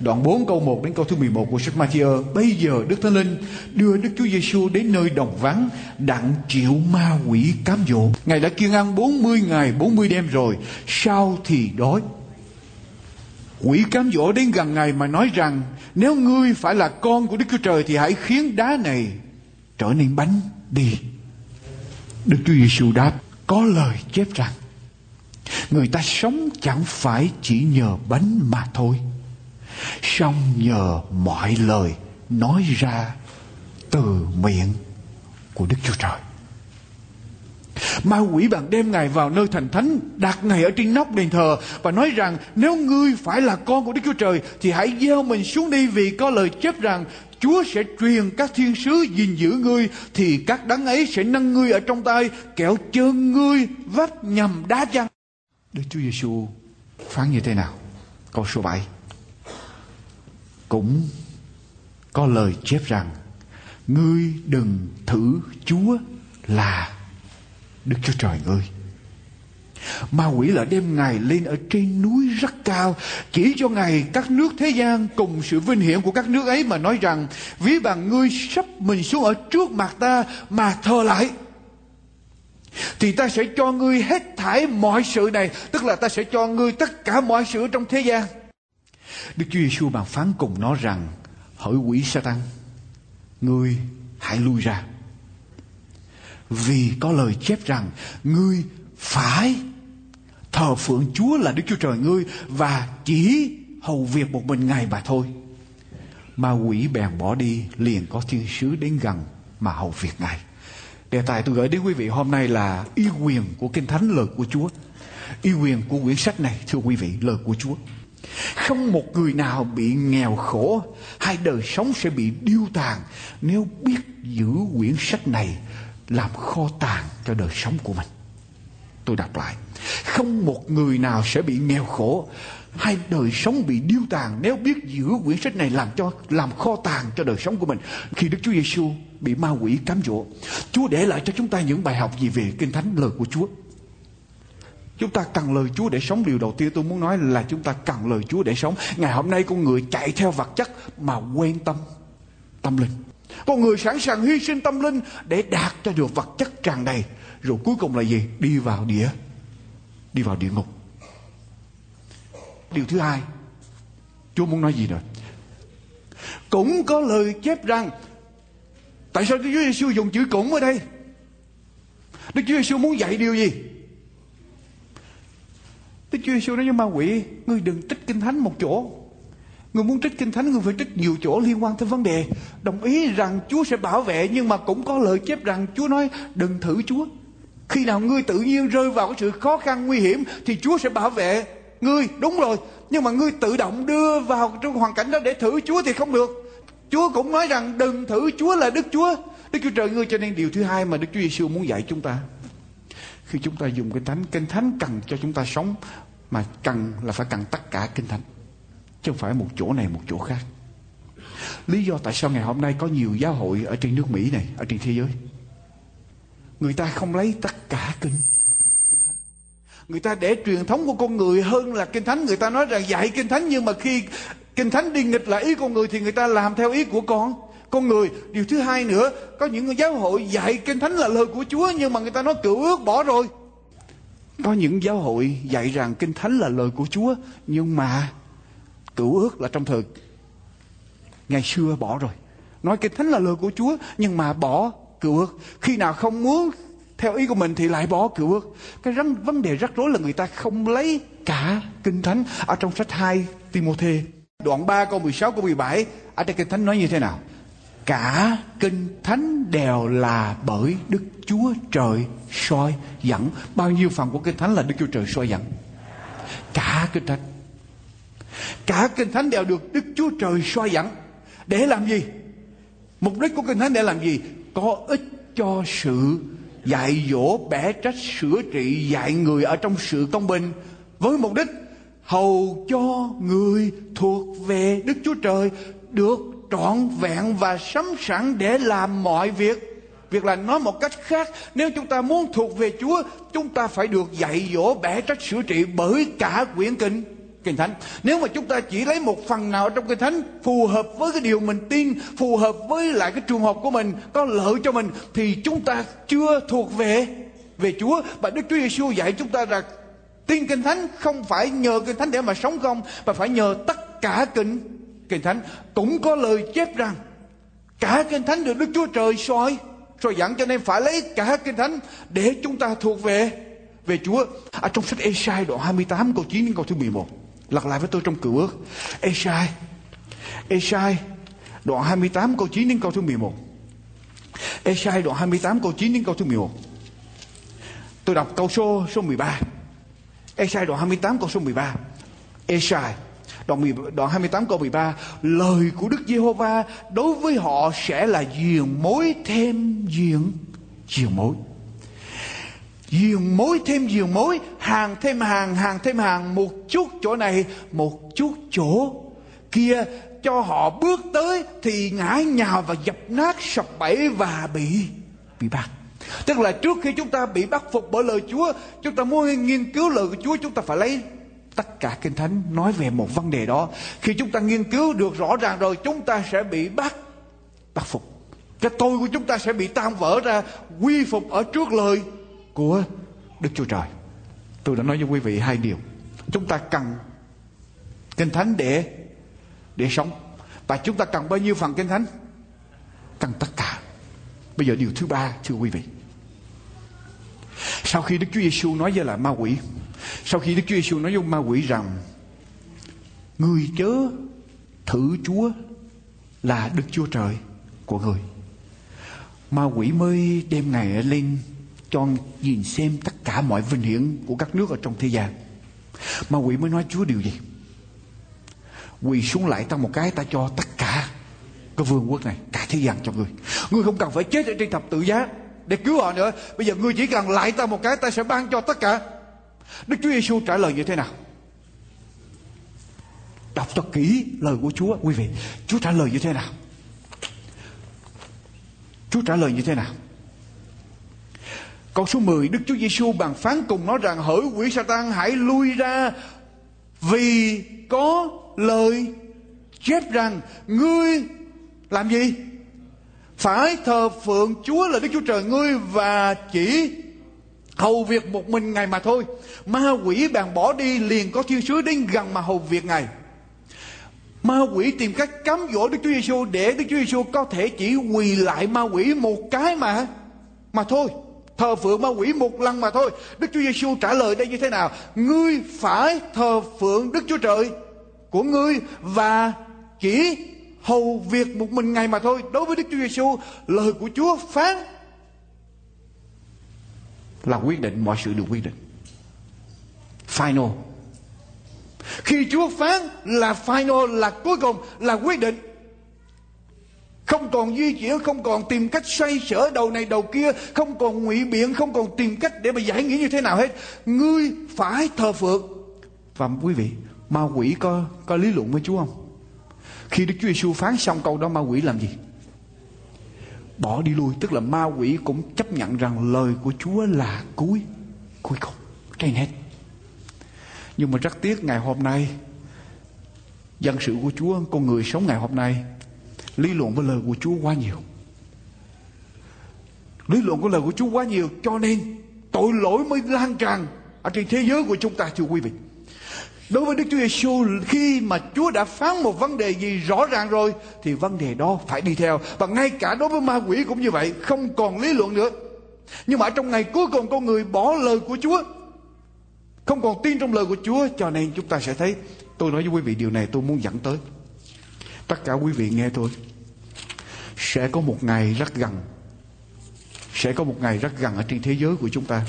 Đoạn 4 câu 1 đến câu thứ 11 của sách Matthew. Bây giờ Đức Thánh Linh đưa Đức Chúa Giêsu đến nơi đồng vắng, đặng chịu ma quỷ cám dỗ. Ngài đã kiêng ăn 40 ngày 40 đêm rồi. sao thì đói. Quỷ cám dỗ đến gần Ngài mà nói rằng, nếu ngươi phải là con của Đức Chúa Trời thì hãy khiến đá này trở nên bánh đi. Đức Chúa Giêsu đáp, có lời chép rằng, người ta sống chẳng phải chỉ nhờ bánh mà thôi song nhờ mọi lời nói ra từ miệng của Đức Chúa Trời. Ma quỷ bạn đem Ngài vào nơi thành thánh, đặt Ngài ở trên nóc đền thờ và nói rằng nếu ngươi phải là con của Đức Chúa Trời thì hãy gieo mình xuống đi vì có lời chép rằng Chúa sẽ truyền các thiên sứ gìn giữ ngươi thì các đấng ấy sẽ nâng ngươi ở trong tay kẻo chân ngươi vấp nhầm đá chăng. Đức Chúa Giêsu phán như thế nào? Câu số 7 cũng có lời chép rằng ngươi đừng thử Chúa là Đức Chúa Trời ngươi. Ma quỷ là đem Ngài lên ở trên núi rất cao, Chỉ cho Ngài các nước thế gian Cùng sự vinh hiển của các nước ấy mà nói rằng, Ví bằng ngươi sắp mình xuống ở trước mặt ta Mà thờ lại, Thì ta sẽ cho ngươi hết thải mọi sự này, Tức là ta sẽ cho ngươi tất cả mọi sự trong thế gian Đức Chúa Giêsu bàn phán cùng nó rằng, Hỡi quỷ Satan, Ngươi hãy lui ra vì có lời chép rằng, Ngươi phải thờ phượng Chúa là Đức Chúa Trời ngươi Và chỉ hầu việc một mình Ngài mà thôi. Ma quỷ bèn bỏ đi, Liền có thiên sứ đến gần Mà hầu việc Ngài. Đề tài tôi gửi đến quý vị hôm nay là Y quyền của Kinh Thánh lời của Chúa. Y quyền của quyển sách này, Thưa quý vị, lời của Chúa. Không một người nào bị nghèo khổ hay đời sống sẽ bị điêu tàn nếu biết giữ quyển sách này làm kho tàng cho đời sống của mình. Tôi đọc lại. Không một người nào sẽ bị nghèo khổ hay đời sống bị điêu tàn nếu biết giữ quyển sách này làm cho làm kho tàng cho đời sống của mình. Khi Đức Chúa Giêsu bị ma quỷ cám dỗ, Chúa để lại cho chúng ta những bài học gì về Kinh Thánh lời của Chúa? Chúng ta cần lời Chúa để sống Điều đầu tiên tôi muốn nói là chúng ta cần lời Chúa để sống Ngày hôm nay con người chạy theo vật chất Mà quên tâm Tâm linh con người sẵn sàng hy sinh tâm linh Để đạt cho được vật chất tràn đầy. Rồi cuối cùng là gì? Đi vào địa. Đi vào địa ngục. Điều thứ hai, Chúa muốn nói gì nữa? Cũng có lời chép rằng, Tại sao Đức Chúa Giêsu dùng chữ cũng ở đây? Đức Chúa Giêsu muốn dạy điều gì? Đức Chúa Giêsu nói với ma quỷ, Ngươi đừng trích kinh thánh một chỗ người muốn trích kinh thánh, người phải trích nhiều chỗ liên quan tới vấn đề. Đồng ý rằng Chúa sẽ bảo vệ, Nhưng mà cũng có lời chép rằng Chúa nói, đừng thử Chúa. Khi nào ngươi tự nhiên rơi vào cái sự khó khăn, nguy hiểm, Thì Chúa sẽ bảo vệ ngươi. Đúng rồi, Nhưng mà ngươi tự động đưa vào trong hoàn cảnh đó để thử Chúa thì không được. Chúa cũng nói rằng, đừng thử Chúa là Đức Chúa. Đức Chúa Trời ngươi cho nên điều thứ hai mà Đức Chúa Giêsu muốn dạy chúng ta. Khi chúng ta dùng kinh thánh kinh thánh cần cho chúng ta sống mà cần là phải cần tất cả kinh thánh chứ không phải một chỗ này, một chỗ khác. Lý do tại sao ngày hôm nay có nhiều giáo hội ở trên nước mỹ này, ở trên thế giới? Người ta không lấy tất cả kinh người ta để truyền thống của con người hơn là kinh thánh. Người ta nói rằng dạy kinh thánh, nhưng mà khi kinh thánh đi nghịch lại ý con người thì người ta làm theo ý của con con người. Điều thứ hai nữa, có những giáo hội dạy kinh thánh là lời của chúa, nhưng mà người ta nói cựu ước bỏ rồi. Có những giáo hội dạy rằng kinh thánh là lời của chúa, nhưng mà cựu ước là trong thời ngày xưa bỏ rồi nói kinh thánh là lời của chúa nhưng mà bỏ cựu ước khi nào không muốn theo ý của mình thì lại bỏ cựu ước cái rắn, vấn đề rắc rối là người ta không lấy cả kinh thánh ở trong sách 2 Timôthê đoạn 3 câu 16 câu 17 ở trong kinh thánh nói như thế nào cả kinh thánh đều là bởi Đức Chúa Trời soi dẫn. Bao nhiêu phần của kinh thánh là Đức Chúa Trời soi dẫn? Cả kinh thánh. Cả kinh thánh đều được Đức Chúa Trời soi dẫn. Để làm gì? Mục đích của kinh thánh để làm gì? Có ích cho sự dạy dỗ, bẻ trách, sửa trị, dạy người ở trong sự công bình. Với mục đích hầu cho người thuộc về Đức Chúa Trời được trọn vẹn và sắm sẵn để làm mọi việc việc là nói một cách khác nếu chúng ta muốn thuộc về chúa chúng ta phải được dạy dỗ bẻ trách sửa trị bởi cả quyển kinh kinh thánh nếu mà chúng ta chỉ lấy một phần nào trong kinh thánh phù hợp với cái điều mình tin, phù hợp với lại cái trường hợp của mình, có lợi cho mình, thì chúng ta chưa thuộc về về chúa và đức chúa giêsu dạy chúng ta rằng tin kinh thánh không phải nhờ kinh thánh để mà sống không, mà phải nhờ tất cả kinh Kinh Thánh cũng có lời chép rằng, cả Kinh Thánh được Đức Chúa Trời soi soi dẫn, cho nên phải lấy cả Kinh Thánh để chúng ta thuộc về về Chúa. Ở trong sách Esai đoạn 28 câu 9 đến câu thứ 11 lặp lại với tôi trong cựu ước. Esai Esai đoạn 28 câu 9 đến câu thứ 11. Esai đoạn 28 câu 9 đến câu thứ 11. Tôi đọc câu số số 13. Esai đoạn 28 câu số 13. Esai Đoạn, 10, đoạn 28 câu 13 Lời của Đức Giê-hô-va Đối với họ sẽ là diền mối thêm diền diền mối Giường mối thêm giường mối, Hàng thêm hàng hàng thêm hàng. Một chút chỗ này, Một chút chỗ kia. Cho họ bước tới Thì ngã nhào và dập nát sập bẫy Và bị bị bắt. Tức là trước khi chúng ta bị bắt phục bởi lời Chúa, Chúng ta muốn nghiên cứu lời của Chúa, Chúng ta phải lấy tất cả kinh thánh nói về một vấn đề đó. Khi chúng ta nghiên cứu được rõ ràng rồi, chúng ta sẽ bị bắt bắt phục. Cái tôi của chúng ta sẽ bị tan vỡ ra, quy phục ở trước lời của đức chúa trời. Tôi đã nói với quý vị hai điều. Chúng ta cần kinh thánh để để sống. Và chúng ta cần bao nhiêu phần kinh thánh? Cần tất cả. Bây giờ điều thứ ba, thưa quý vị. Sau khi đức chúa giêsu nói với lại ma quỷ, sau khi Đức Chúa Giêsu nói với ma quỷ rằng Người chớ thử Chúa là Đức Chúa Trời của người. Ma quỷ mới đem Ngài lên cho nhìn xem tất cả mọi vinh hiển của các nước ở trong thế gian. Ma quỷ mới nói Chúa điều gì? Quỳ xuống lại ta một cái ta cho tất cả cái vương quốc này, cả thế gian cho người. Ngươi không cần phải chết ở trên thập tự giá để cứu họ nữa. Bây giờ ngươi chỉ cần lại ta một cái ta sẽ ban cho tất cả Đức Chúa Giêsu trả lời như thế nào? Đọc cho kỹ lời của Chúa quý vị. Chúa trả lời như thế nào? Chúa trả lời như thế nào? Câu số 10 Đức Chúa Giêsu bàn phán cùng nó rằng, hỡi quỷ Satan, hãy lui ra vì có lời chép rằng, ngươi làm gì? Phải thờ phượng Chúa là Đức Chúa Trời ngươi và chỉ hầu việc một mình Ngài mà thôi. Ma quỷ bàn bỏ đi, liền có thiên sứ đến gần mà hầu việc Ngài. Ma quỷ tìm cách cám dỗ Đức Chúa Giêsu để Đức Chúa Giêsu có thể chỉ quỳ lại ma quỷ một cái mà mà thôi. Thờ phượng ma quỷ một lần mà thôi. Đức Chúa Giêsu trả lời đây như thế nào? Ngươi phải thờ phượng Đức Chúa Trời của ngươi và chỉ hầu việc một mình Ngài mà thôi. Đối với Đức Chúa Giêsu, lời của Chúa phán là quyết định mọi sự được quyết định. Final. Khi Chúa phán là final là cuối cùng là quyết định. Không còn di chuyển, không còn tìm cách xoay sở đầu này đầu kia, không còn ngụy biện, không còn tìm cách để mà giải nghĩa như thế nào hết. Ngươi phải thờ phượng. Và quý vị, ma quỷ có có lý luận với Chúa không? Khi Đức Chúa Giêsu phán xong câu đó ma quỷ làm gì? Bỏ đi lui, tức là ma quỷ cũng chấp nhận rằng lời của Chúa là cuối cuối cùng trên hết. Nhưng mà rất tiếc ngày hôm nay dân sự của Chúa, con người sống ngày hôm nay lý luận với lời của Chúa quá nhiều. Lý luận của lời của Chúa quá nhiều, cho nên tội lỗi mới lan tràn ở trên thế giới của chúng ta, thưa quý vị. Đối với Đức Chúa Giêsu khi mà Chúa đã phán một vấn đề gì rõ ràng rồi, thì vấn đề đó phải đi theo và ngay cả đối với ma quỷ cũng như vậy, không còn lý luận nữa. Nhưng mà trong ngày cuối cùng con người bỏ lời của Chúa, không còn tin trong lời của Chúa, cho nên chúng ta sẽ thấy, tôi nói với quý vị điều này tôi muốn dẫn tới tất cả quý vị nghe tôi sẽ có một ngày rất gần. Sẽ có một ngày rất gần ở trên thế giới của chúng ta.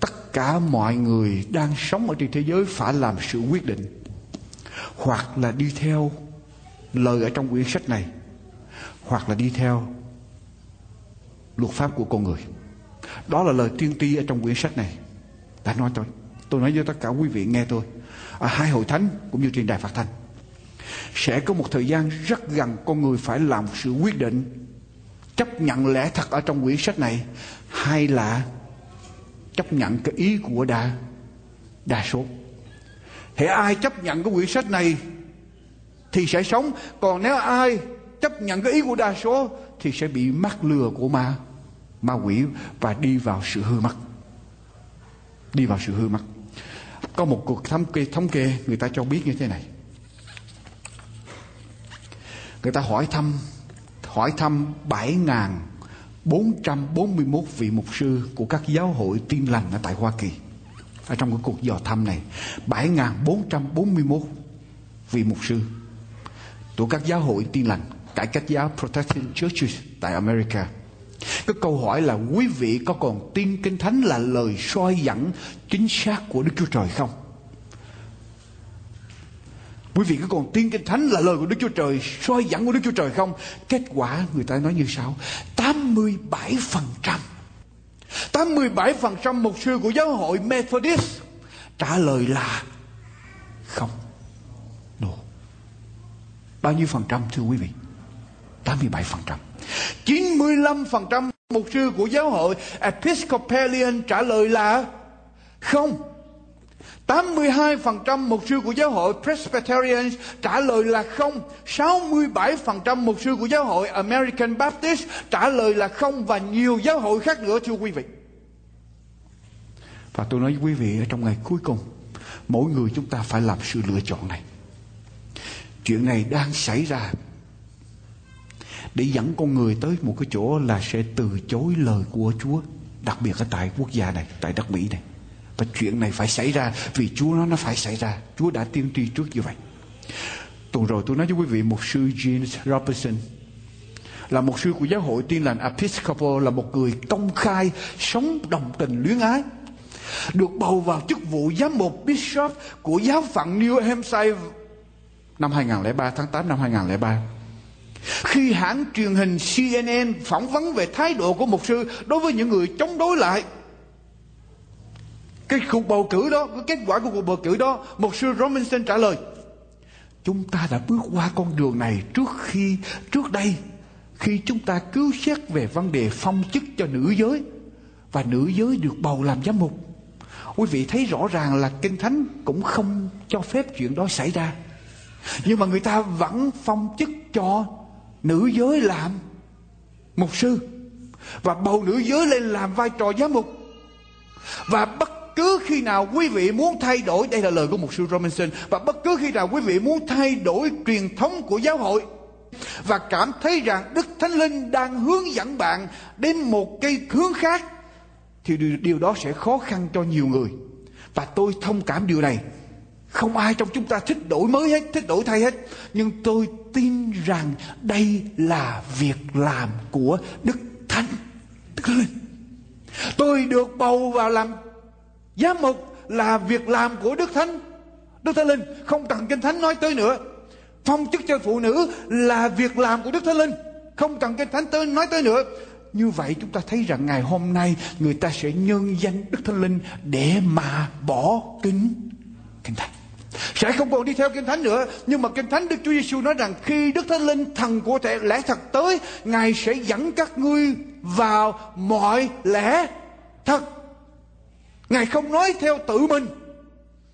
Tất cả mọi người đang sống ở trên thế giới phải làm sự quyết định hoặc là đi theo lời ở trong quyển sách này, hoặc là đi theo luật pháp của con người. Đó là lời tiên tri ở trong quyển sách này đã nói tôi. Tôi nói với tất cả quý vị nghe tôi ở hai hội thánh cũng như trên đài phát thanh sẽ có một thời gian rất gần con người phải làm sự quyết định, chấp nhận lẽ thật ở trong quyển sách này, hay là chấp nhận cái ý của đa đa số. Thì ai chấp nhận cái quyển sách này thì sẽ sống. Còn nếu ai chấp nhận cái ý của đa số thì sẽ bị mắc lừa của ma ma quỷ và đi vào sự hư mất. Đi vào sự hư mất. Có một cuộc thống kê thống kê, người ta cho biết như thế này người ta hỏi thăm hỏi thăm 7.441 vị mục sư của các giáo hội tin lành ở tại Hoa Kỳ ở trong cái cuộc dò thăm này 7.441 vị mục sư của các giáo hội tin lành, cải cách giáo Protestant Churches tại America cái câu hỏi là quý vị có còn tin kinh thánh là lời soi dẫn chính xác của Đức Chúa Trời không? Quý vị có còn tin kinh thánh là lời của Đức Chúa Trời, soi dẫn của Đức Chúa Trời không? Kết quả người ta nói như sau 87% 87% mục sư của giáo hội Methodist trả lời là không. No. Bao nhiêu phần trăm, thưa quý vị? 87%. 95% mục sư của giáo hội Episcopalian trả lời là không. 82% mục sư của giáo hội Presbyterian trả lời là không. 67% mục sư của giáo hội American Baptist trả lời là không và nhiều giáo hội khác nữa thưa quý vị. Và tôi nói với quý vị ở trong ngày cuối cùng, mỗi người chúng ta phải làm sự lựa chọn này. Chuyện này đang xảy ra để dẫn con người tới một cái chỗ là sẽ từ chối lời của Chúa đặc biệt ở tại quốc gia này tại đất Mỹ này và chuyện này phải xảy ra vì Chúa nó nó phải xảy ra. Chúa đã tiên tri trước như vậy. Tuần rồi tôi nói với quý vị một sư James Robertson là một sư của giáo hội Tiên lành Episcopal, là một người công khai sống đồng tình luyến ái, được bầu vào chức vụ giám mục bishop của giáo phận New Hampshire năm 2003 tháng 8 năm 2003 khi hãng truyền hình CNN phỏng vấn về thái độ của mục sư đối với những người chống đối lại cái cuộc bầu cử đó, cái kết quả của cuộc bầu cử đó, một sư Robinson trả lời, chúng ta đã bước qua con đường này trước khi, trước đây, khi chúng ta cứu xét về vấn đề phong chức cho nữ giới, và nữ giới được bầu làm giám mục. Quý vị thấy rõ ràng là kinh thánh cũng không cho phép chuyện đó xảy ra. Nhưng mà người ta vẫn phong chức cho nữ giới làm mục sư, và bầu nữ giới lên làm vai trò giám mục. Và bất cứ khi nào quý vị muốn thay đổi đây là lời của mục sư Robinson và bất cứ khi nào quý vị muốn thay đổi truyền thống của giáo hội và cảm thấy rằng Đức Thánh Linh đang hướng dẫn bạn đến một cây hướng khác thì điều, điều đó sẽ khó khăn cho nhiều người. Và tôi thông cảm điều này. Không ai trong chúng ta thích đổi mới hết thích đổi thay hết. Nhưng tôi tin rằng đây là việc làm của Đức Thánh Đức Thánh Linh. Tôi được bầu vào làm giám mục là việc làm của Đức Thánh. Đức Thánh Linh không cần Kinh Thánh nói tới nữa. Phong chức cho phụ nữ là việc làm của Đức Thánh Linh. Không cần Kinh Thánh tới, nói tới nữa. Như vậy chúng ta thấy rằng ngày hôm nay người ta sẽ nhân danh Đức Thánh Linh để mà bỏ kính Kinh Thánh. Sẽ không còn đi theo kinh thánh nữa. Nhưng mà kinh thánh đức chúa giêsu nói rằng khi đức thánh linh thần của thể lẽ thật tới, ngài sẽ dẫn các ngươi vào mọi lẽ thật ngài không nói theo tự mình,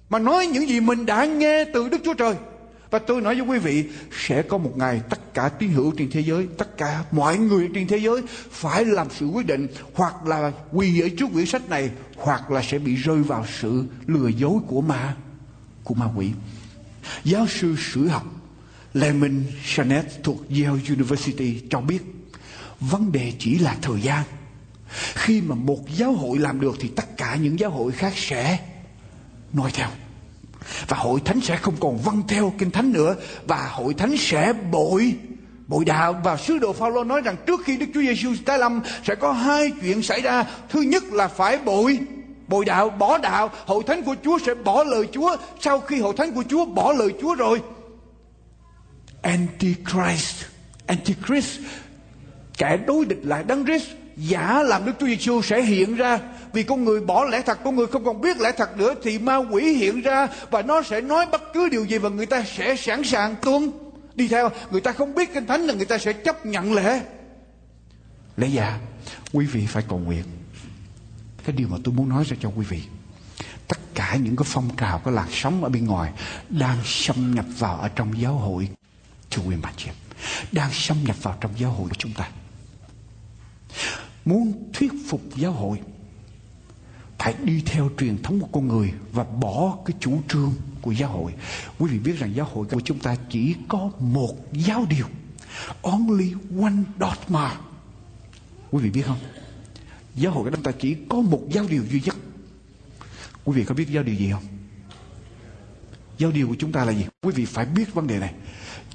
mà nói những gì mình đã nghe từ đức chúa trời và tôi nói với quý vị, sẽ có một ngày tất cả tín hữu trên thế giới, tất cả mọi người trên thế giới phải làm sự quyết định hoặc là quỳ ở trước quyển sách này, hoặc là sẽ bị rơi vào sự lừa dối của ma của ma quỷ. Giáo sư sử học Lemon Chanet thuộc Yale University cho biết, vấn đề chỉ là thời gian. Khi mà một giáo hội làm được thì tất cả những giáo hội khác sẽ noi theo. Và hội thánh sẽ không còn vâng theo kinh thánh nữa. Và hội thánh sẽ bội bội đạo. Và sứ đồ Phaolô nói rằng trước khi Đức Chúa Giêsu tái lâm, sẽ có hai chuyện xảy ra. Thứ nhất là phải bội bội đạo, bỏ đạo. Hội thánh của chúa sẽ bỏ lời chúa. Sau khi hội thánh của chúa bỏ lời chúa rồi, antichrist antichrist, kẻ đối địch lại đấng Christ giả làm Đức Chúa Giêsu sẽ hiện ra. Vì con người bỏ lẽ thật, con người không còn biết lẽ thật nữa, thì ma quỷ hiện ra và nó sẽ nói bất cứ điều gì và người ta sẽ sẵn sàng tuân đi theo, người ta không biết kinh thánh là người ta sẽ chấp nhận lẽ. Lẽ giả, quý vị phải cầu nguyện. Cái điều mà tôi muốn nói ra cho quý vị, tất cả những cái phong trào, cái làn sóng ở bên ngoài đang xâm nhập vào ở trong giáo hội chủ quyền bà chị đang xâm nhập vào trong giáo hội của chúng ta muốn thuyết phục giáo hội, phải đi theo truyền thống của con người và bỏ cái chủ trương của giáo hội. Quý vị biết rằng giáo hội của chúng ta chỉ có một giáo điều, only one dogma quý vị biết không? Giáo hội của chúng ta chỉ có một giáo điều duy nhất. Quý vị có biết giáo điều gì không? Giáo điều của chúng ta là gì? Quý vị phải biết vấn đề này.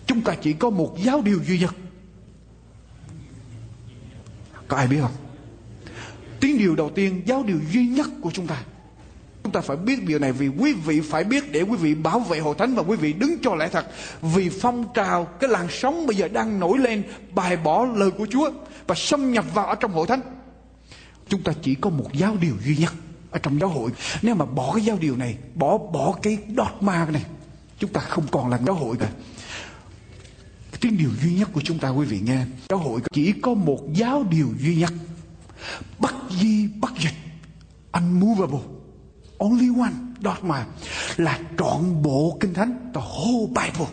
Chúng ta chỉ có một giáo điều duy nhất. Có ai biết không? Tiếng điều đầu tiên Giáo điều duy nhất của chúng ta Chúng ta phải biết điều này vì quý vị phải biết để quý vị bảo vệ hội thánh và quý vị đứng cho lẽ thật. Vì phong trào, cái làn sóng bây giờ đang nổi lên bài bỏ lời của Chúa và xâm nhập vào ở trong hội thánh. Chúng ta chỉ có một giáo điều duy nhất ở trong giáo hội. Nếu mà bỏ cái giáo điều này, bỏ bỏ cái dogma này, chúng ta không còn là giáo hội rồi tiếng điều duy nhất của chúng ta quý vị nghe, giáo hội chỉ có một giáo điều duy nhất. Bất di bất dịch, unmovable, only one dogma là trọn bộ kinh thánh, the whole Bible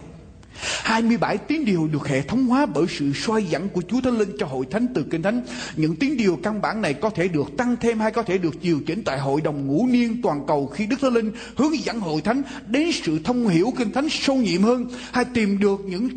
27 tiếng điều được hệ thống hóa bởi sự soi dẫn của Chúa Thánh Linh cho hội thánh từ kinh thánh. Những tiếng điều căn bản này có thể được tăng thêm hay có thể được điều chỉnh tại hội đồng ngũ niên toàn cầu khi Đức Thánh Linh hướng dẫn hội thánh đến sự thông hiểu kinh thánh sâu nhiệm hơn hay tìm được những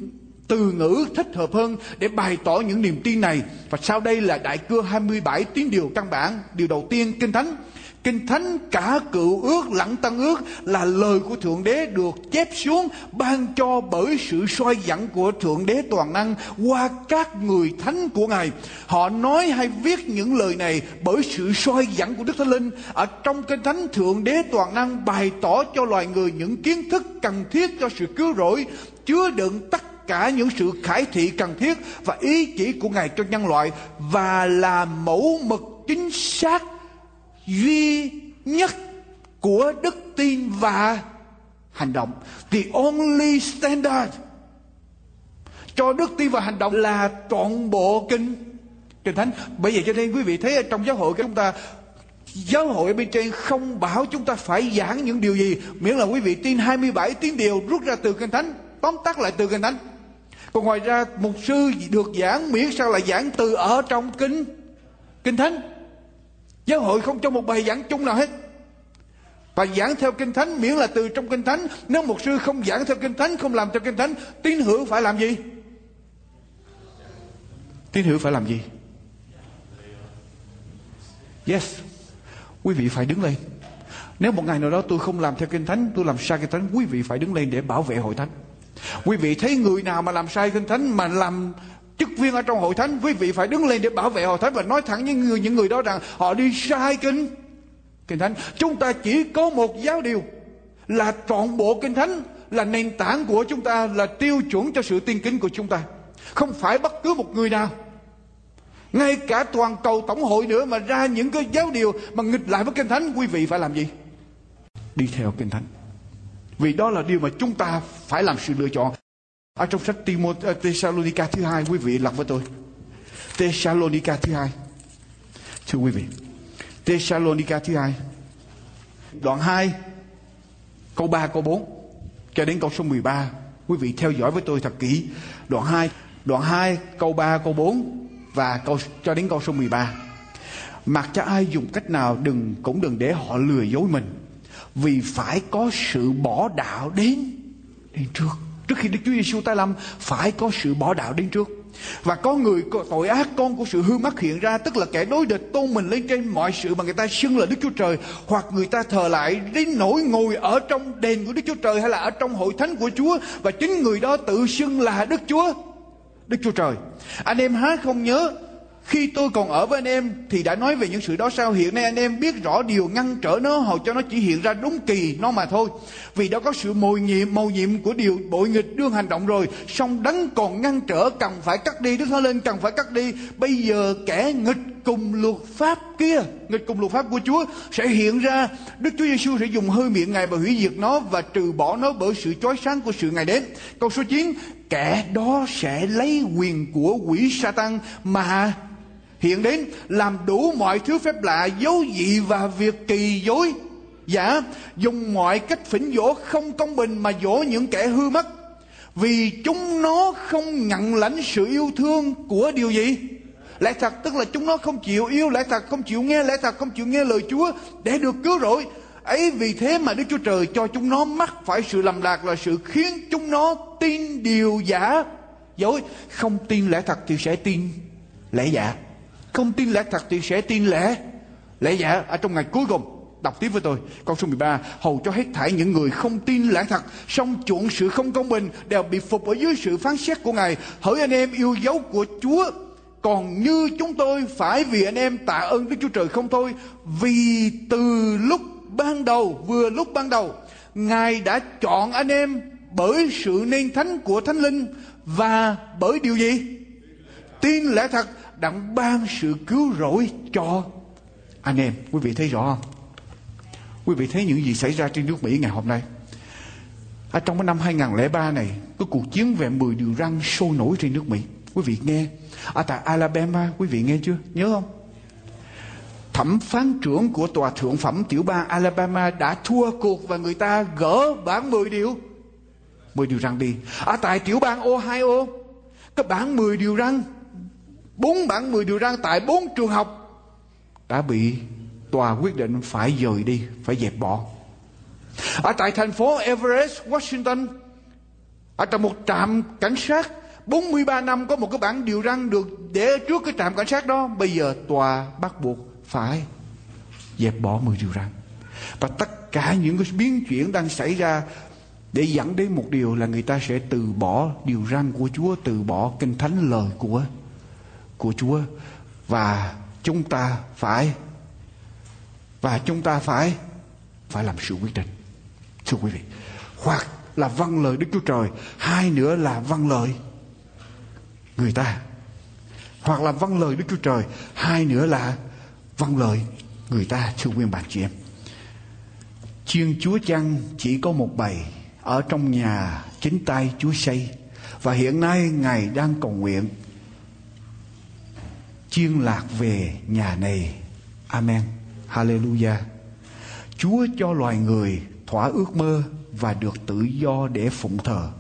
từ ngữ thích hợp hơn để bày tỏ những niềm tin này. Và sau đây là đại cưa 27 tiếng điều căn bản. Điều đầu tiên, Kinh Thánh Kinh Thánh cả cựu ước lẫn tăng ước là lời của Thượng Đế được chép xuống ban cho bởi sự soi dẫn của Thượng Đế toàn năng qua các người thánh của Ngài. Họ nói hay viết những lời này bởi sự soi dẫn của Đức Thánh Linh. Ở trong Kinh Thánh Thượng Đế toàn năng bày tỏ cho loài người những kiến thức cần thiết cho sự cứu rỗi, chứa đựng tất cả những sự khải thị cần thiết và ý chỉ của Ngài cho nhân loại và là mẫu mực chính xác, duy nhất của đức tin và hành động. The only standard cho đức tin và hành động là trọn bộ kinh. Kinh thánh, bởi vậy cho nên quý vị thấy ở trong giáo hội của chúng ta, Giáo hội bên trên không bảo chúng ta phải giảng những điều gì. Miễn là quý vị tin 27 tiếng điều rút ra từ Kinh Thánh, Tóm tắt lại từ Kinh Thánh. Còn ngoài ra, mục sư được giảng miễn sao là giảng từ ở trong Kinh Kinh Thánh. Giáo hội không cho một bài giảng chung nào hết. Và giảng theo kinh thánh miễn là từ trong kinh thánh. Nếu một sư không giảng theo kinh thánh, không làm theo kinh thánh, tín hữu phải làm gì? Tín hữu phải làm gì? Yes. Quý vị phải đứng lên. Nếu một ngày nào đó tôi không làm theo kinh thánh, tôi làm sai kinh thánh, quý vị phải đứng lên để bảo vệ hội thánh quý vị thấy người nào mà làm sai kinh thánh, mà làm chức viên ở trong hội thánh, quý vị phải đứng lên để bảo vệ hội thánh và nói thẳng những người những người đó rằng họ đi sai kinh kinh thánh. Chúng ta chỉ có một giáo điều là trọn bộ kinh thánh, là nền tảng của chúng ta, là tiêu chuẩn cho sự tiên kính của chúng ta. Không phải bất cứ một người nào, ngay cả toàn cầu tổng hội nữa mà ra những cái giáo điều mà nghịch lại với kinh thánh, quý vị phải làm gì? Đi theo kinh thánh vì đó là điều mà chúng ta phải làm sự lựa chọn. Ở trong sách ờ, Thessalonica thứ hai, quý vị lặp với tôi. Thessalonica thứ hai. Thưa quý vị, Thessalonica thứ hai, đoạn 2 câu 3 câu 4 cho đến câu số 13 quý vị theo dõi với tôi thật kỹ. Đoạn 2 đoạn 2 câu 3 câu 4 và câu cho đến câu số 13 mặc cho ai dùng cách nào đừng cũng đừng để họ lừa dối mình vì phải có sự bỏ đạo đến đến trước. Trước khi Đức Chúa Giêsu ta lâm phải có sự bỏ đạo đến trước. Và có người có tội ác, con của sự hư mất hiện ra, tức là kẻ đối địch tôn mình lên trên mọi sự mà người ta xưng là Đức Chúa Trời, hoặc người ta thờ lại đến nỗi ngồi ở trong đền của Đức Chúa Trời hay là ở trong hội thánh của Chúa, và chính người đó tự xưng là Đức Chúa Đức Chúa Trời. Anh em há không nhớ khi tôi còn ở với anh em thì đã nói về những sự đó sao. Hiện nay anh em biết rõ điều ngăn trở nó, hầu cho nó chỉ hiện ra đúng kỳ nó mà thôi. Vì đã có sự mồi nhiệm, mầu nhiệm của điều bội nghịch đương hành động rồi, song đấng còn ngăn trở cần phải cắt đi. Đức thánh lên cần phải cắt đi. Bây giờ kẻ nghịch cùng luật pháp kia, nghịch cùng luật pháp của Chúa sẽ hiện ra. Đức Chúa Giêsu sẽ dùng hơi miệng ngài và hủy diệt nó và trừ bỏ nó bởi sự chói sáng của sự ngài đến. Câu số 9 kẻ đó sẽ lấy quyền của quỷ Satan mà hiện đến làm đủ mọi thứ phép lạ, dấu dị và việc kỳ dối. Giả dùng mọi cách phỉnh dỗ không công bình mà dỗ những kẻ hư mất. Vì chúng nó không nhận lãnh sự yêu thương của điều gì? Lẽ thật tức là chúng nó không chịu yêu, lẽ thật không chịu nghe, lẽ thật không chịu nghe lời chúa để được cứu rỗi. Ấy vì thế mà đức chúa trời cho chúng nó mắc phải sự lầm lạc là sự khiến chúng nó tin điều giả. Dối, không tin lẽ thật thì sẽ tin lẽ giả không tin lẽ thật thì sẽ tin lẽ. Lẽ giả, ở trong ngày cuối cùng, đọc tiếp với tôi. Câu số 13 hầu cho hết thảy những người không tin lẽ thật, song chuộng sự không công bình đều bị phục ở dưới sự phán xét của ngài. Hỡi anh em yêu dấu của chúa, còn như chúng tôi phải vì anh em tạ ơn đức chúa trời không thôi, vì từ lúc ban đầu, vừa lúc ban đầu, ngài đã chọn anh em bởi sự nên thánh của thánh linh. Và bởi điều gì? Tin lẽ thật đặng ban sự cứu rỗi cho anh em. Quý vị thấy rõ không? Quý vị thấy những gì xảy ra trên nước Mỹ ngày hôm nay? Ở trong cái năm 2003 này có cuộc chiến về 10 điều răng sôi nổi trên nước Mỹ. Quý vị nghe. Ở tại Alabama, quý vị nghe chưa? Nhớ không? Thẩm phán trưởng của tòa thượng phẩm tiểu bang Alabama đã thua cuộc và người ta gỡ bản 10 điều. 10 điều răng đi. Ở tại tiểu bang Ohio, cái bản 10 điều răng bốn bản 10 điều răn tại bốn trường học. Đã bị tòa quyết định phải dời đi, phải dẹp bỏ. Ở tại thành phố Everest, Washington, ở trong một trạm cảnh sát 43 năm có một cái bản điều răn được để trước cái trạm cảnh sát đó. Bây giờ tòa bắt buộc phải dẹp bỏ 10 điều răn. Và tất cả những cái biến chuyển đang xảy ra để dẫn đến một điều là người ta sẽ từ bỏ điều răn của Chúa từ bỏ kinh thánh lời của của Chúa và chúng ta phải, và chúng ta phải phải làm sự quyết định. Thưa quý vị, hoặc là vâng lời Đức Chúa Trời, hai nữa là vâng lời người ta. Hoặc là vâng lời Đức Chúa Trời, hai nữa là vâng lời người ta, thưa nguyên bạn chị em. Chiên Chúa chăng chỉ có một bầy ở trong nhà chính tay Chúa xây và hiện nay Ngài đang cầu nguyện chiên lạc về nhà này. Amen. Hallelujah. Chúa cho loài người thỏa ước mơ và được tự do để phụng thờ.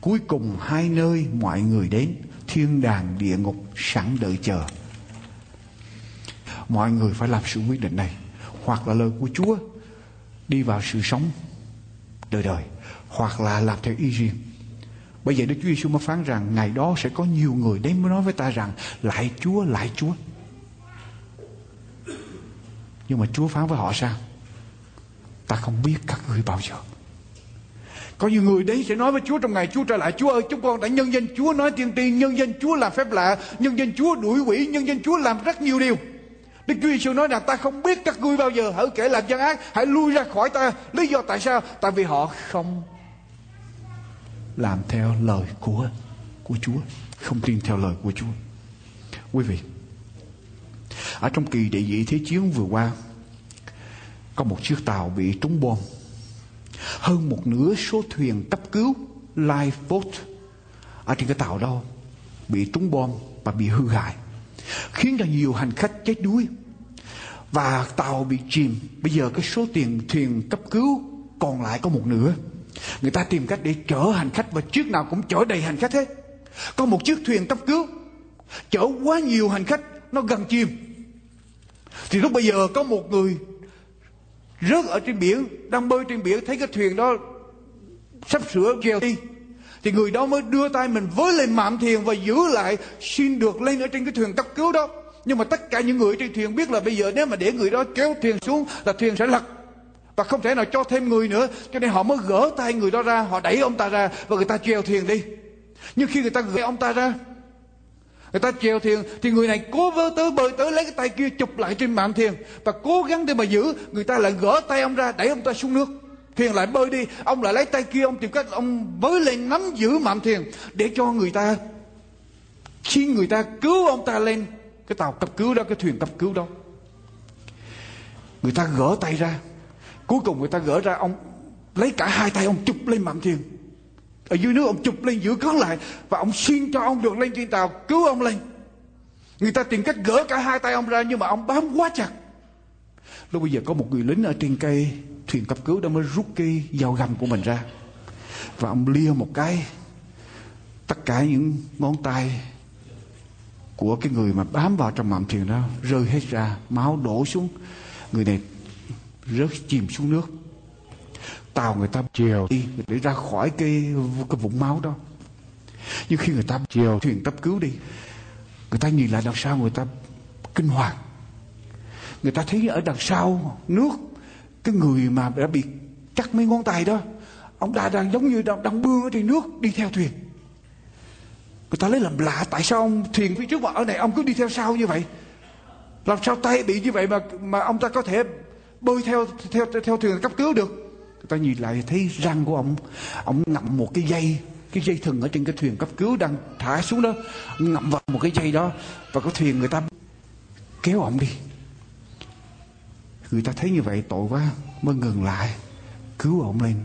Cuối cùng hai nơi mọi người đến, thiên đàng địa ngục sẵn đợi chờ. Mọi người phải làm sự quyết định này. Hoặc là lời của Chúa đi vào sự sống đời đời. Hoặc là làm theo ý riêng bởi vậy Đức Chúa Giêsu mới phán rằng ngày đó sẽ có nhiều người đến mới nói với ta rằng lại Chúa, lại Chúa. Nhưng mà Chúa phán với họ sao? Ta không biết các ngươi bao giờ. Có nhiều người đấy sẽ nói với Chúa trong ngày Chúa trở lại Chúa ơi chúng con đã nhân danh Chúa nói tiên tri Nhân danh Chúa làm phép lạ Nhân danh Chúa đuổi quỷ Nhân danh Chúa làm rất nhiều điều Đức Chúa Giêsu nói rằng ta không biết các ngươi bao giờ Hỡi kẻ làm gian ác Hãy lui ra khỏi ta Lý do tại sao Tại vì họ không làm theo lời của của Chúa, Không tin theo lời của Chúa. Quý vị, Ở trong kỳ địa vị thế chiến vừa qua, Có một chiếc tàu bị trúng bom. Hơn một nửa số thuyền cấp cứu lifeboat ở trên cái tàu đó bị trúng bom và bị hư hại, khiến cho nhiều hành khách chết đuối. Và tàu bị chìm. Bây giờ cái số tiền thuyền cấp cứu còn lại có một nửa người ta tìm cách để chở hành khách và chiếc nào cũng chở đầy hành khách hết. Có một chiếc thuyền cấp cứu. Chở quá nhiều hành khách, nó gần chìm. Thì lúc bây giờ có một người rớt ở trên biển, đang bơi trên biển, thấy cái thuyền đó sắp sửa chèo đi. Thì người đó mới đưa tay mình với lên mạm thuyền và giữ lại, xin được lên ở trên cái thuyền cấp cứu đó. Nhưng mà tất cả những người trên thuyền biết là bây giờ nếu mà để người đó kéo thuyền xuống là thuyền sẽ lật và không thể nào cho thêm người nữa. Cho nên họ mới gỡ tay người đó ra, họ đẩy ông ta ra và người ta chèo thuyền đi. Nhưng khi người ta gỡ ông ta ra, người ta chèo thuyền, thì người này cố vơ tới bơi tới lấy cái tay kia chụp lại trên mạn thuyền và cố gắng để mà giữ. Người ta lại gỡ tay ông ra, đẩy ông ta xuống nước. Thuyền lại bơi đi. Ông lại lấy tay kia, ông tìm cách ông với lên nắm giữ mạn thuyền để cho người ta, khi người ta cứu ông ta lên, cái tàu cấp cứu đó, cái thuyền cấp cứu đó, người ta gỡ tay ra cuối cùng người ta gỡ ra ông, lấy cả hai tay ông chụp lên mạn thuyền ở dưới nước ông chụp lên, giữ cấn lại, và ông xin cho ông được lên trên tàu, cứu ông lên. Người ta tìm cách gỡ cả hai tay ông ra, nhưng mà ông bám quá chặt. Lúc bây giờ có một người lính ở trên cây, thuyền cấp cứu đã mới rút cái dao găm của mình ra. Và ông lia một cái, tất cả những ngón tay của cái người mà bám vào trong mạm thuyền đó rơi hết ra, máu đổ xuống. Người này rớt chìm xuống nước. Tàu người ta chèo đi để ra khỏi cái cái vũng máu đó. Nhưng khi người ta chèo thuyền cấp cứu đi người ta nhìn lại đằng sau người ta kinh hoàng. Người ta thấy ở đằng sau nước cái người mà đã bị cắt mấy ngón tay đó ông ta đang giống như đang, đang bươn ở trên nước đi theo thuyền. Người ta lấy làm lạ tại sao ông thuyền phía trước mà ở này ông cứ đi theo sau như vậy? Làm sao tay bị như vậy mà mà ông ta có thể bơi theo theo theo thuyền cấp cứu được. Người ta nhìn lại thấy răng của ông ông ngậm một cái dây cái dây thừng ở trên cái thuyền cấp cứu đang thả xuống đó, ngậm vào một cái dây đó, và cái thuyền người ta kéo ông đi. Người ta thấy như vậy, tội quá, mới ngừng lại, cứu ông lên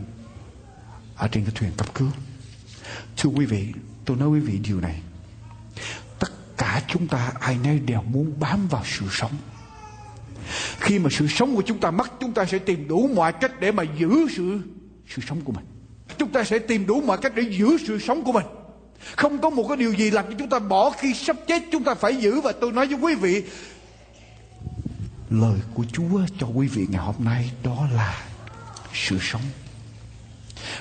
ở trên cái thuyền cấp cứu. Thưa quý vị, tôi nói quý vị điều này. Tất cả chúng ta ai nấy đều muốn bám vào sự sống khi mà sự sống của chúng ta mất, chúng ta sẽ tìm đủ mọi cách để mà giữ sự sự sống của mình. Chúng ta sẽ tìm đủ mọi cách để giữ sự sống của mình. Không có một cái điều gì làm cho chúng ta bỏ khi sắp chết, chúng ta phải giữ. Và tôi nói với quý vị, lời của Chúa cho quý vị ngày hôm nay đó là sự sống.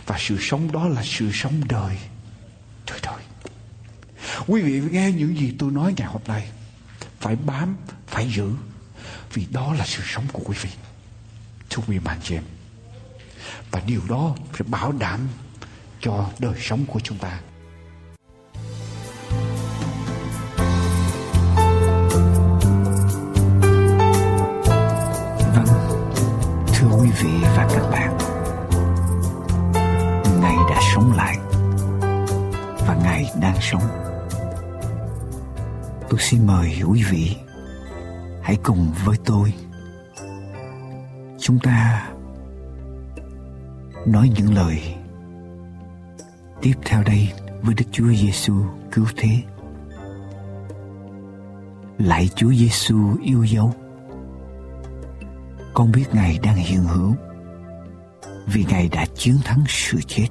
Và sự sống đó là sự sống đời đời đời. Quý vị nghe những gì tôi nói ngày hôm nay. Phải bám, phải giữ vì đó là sự sống của quý vị. Thưa quý bạn chị em. Và điều đó phải bảo đảm cho đời sống của chúng ta. Vâng, thưa quý vị và các bạn. Ngài đã sống lại. Và Ngài đang sống. Tôi xin mời quý vị Hãy cùng với tôi. Chúng ta Nói những lời Tiếp theo đây với Đức Chúa Giêsu cứu thế. Lạy Chúa Giêsu yêu dấu. Con biết Ngài đang hiện hữu Vì Ngài đã chiến thắng sự chết.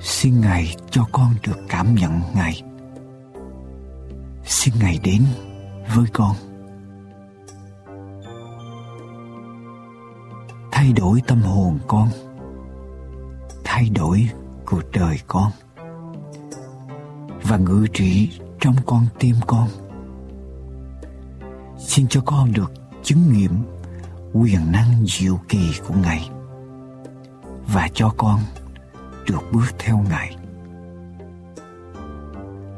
Xin Ngài cho con được cảm nhận Ngài. Xin Ngài đến với con. Thay đổi tâm hồn con. Thay đổi cuộc đời con. Và ngự trị trong con tim con. Xin cho con được chứng nghiệm quyền năng diệu kỳ của Ngài. Và cho con được bước theo Ngài.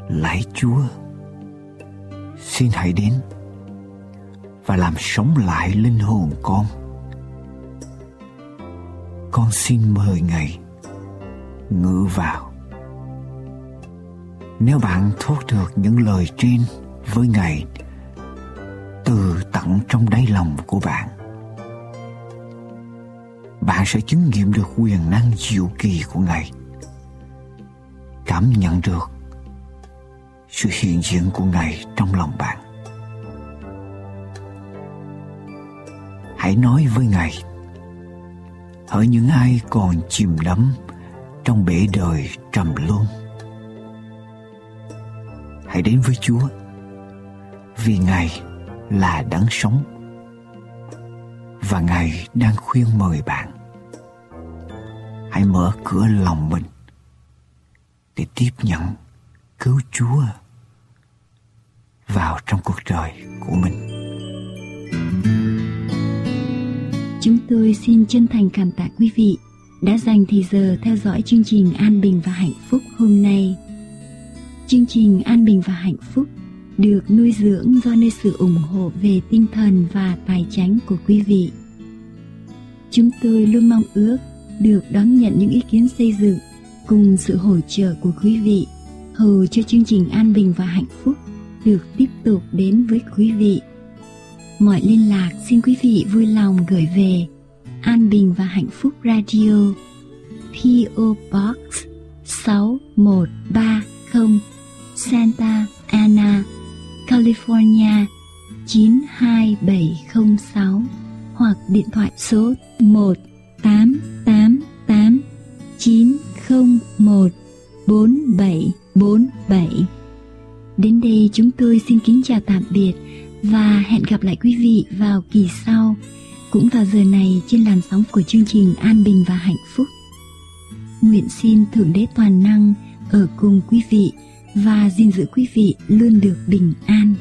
Lạy Chúa, xin hãy đến và làm sống lại linh hồn con. Con xin mời Ngài ngự vào. Nếu bạn thốt được những lời trên với Ngài từ tận trong đáy lòng của bạn, bạn sẽ chứng nghiệm được quyền năng diệu kỳ của Ngài. Cảm nhận được sự hiện diện của Ngài trong lòng bạn. Hãy nói với Ngài Hỡi những ai còn chìm đắm trong bể đời trầm luân, Hãy đến với Chúa, Vì Ngài là đấng sống Và Ngài đang khuyên mời bạn hãy mở cửa lòng mình để tiếp nhận cứu Chúa vào trong cuộc đời của mình. Chúng tôi xin chân thành cảm tạ quý vị đã dành thời giờ theo dõi chương trình An Bình và Hạnh Phúc hôm nay. Chương trình An Bình và Hạnh Phúc được nuôi dưỡng do nơi sự ủng hộ về tinh thần và tài chánh của quý vị. Chúng tôi luôn mong ước được đón nhận những ý kiến xây dựng cùng sự hỗ trợ của quý vị hầu cho chương trình an bình và hạnh phúc được tiếp tục đến với quý vị. Mọi liên lạc xin quý vị vui lòng gửi về an bình và hạnh phúc radio PO Box 6130 Santa Ana, California 92706 hoặc điện thoại số 1888 901 47 4 7 Đến đây chúng tôi xin kính chào tạm biệt và hẹn gặp lại quý vị vào kỳ sau cũng vào giờ này trên làn sóng của chương trình An Bình và Hạnh Phúc. Nguyện xin Thượng Đế Toàn Năng ở cùng quý vị và gìn giữ quý vị luôn được bình an.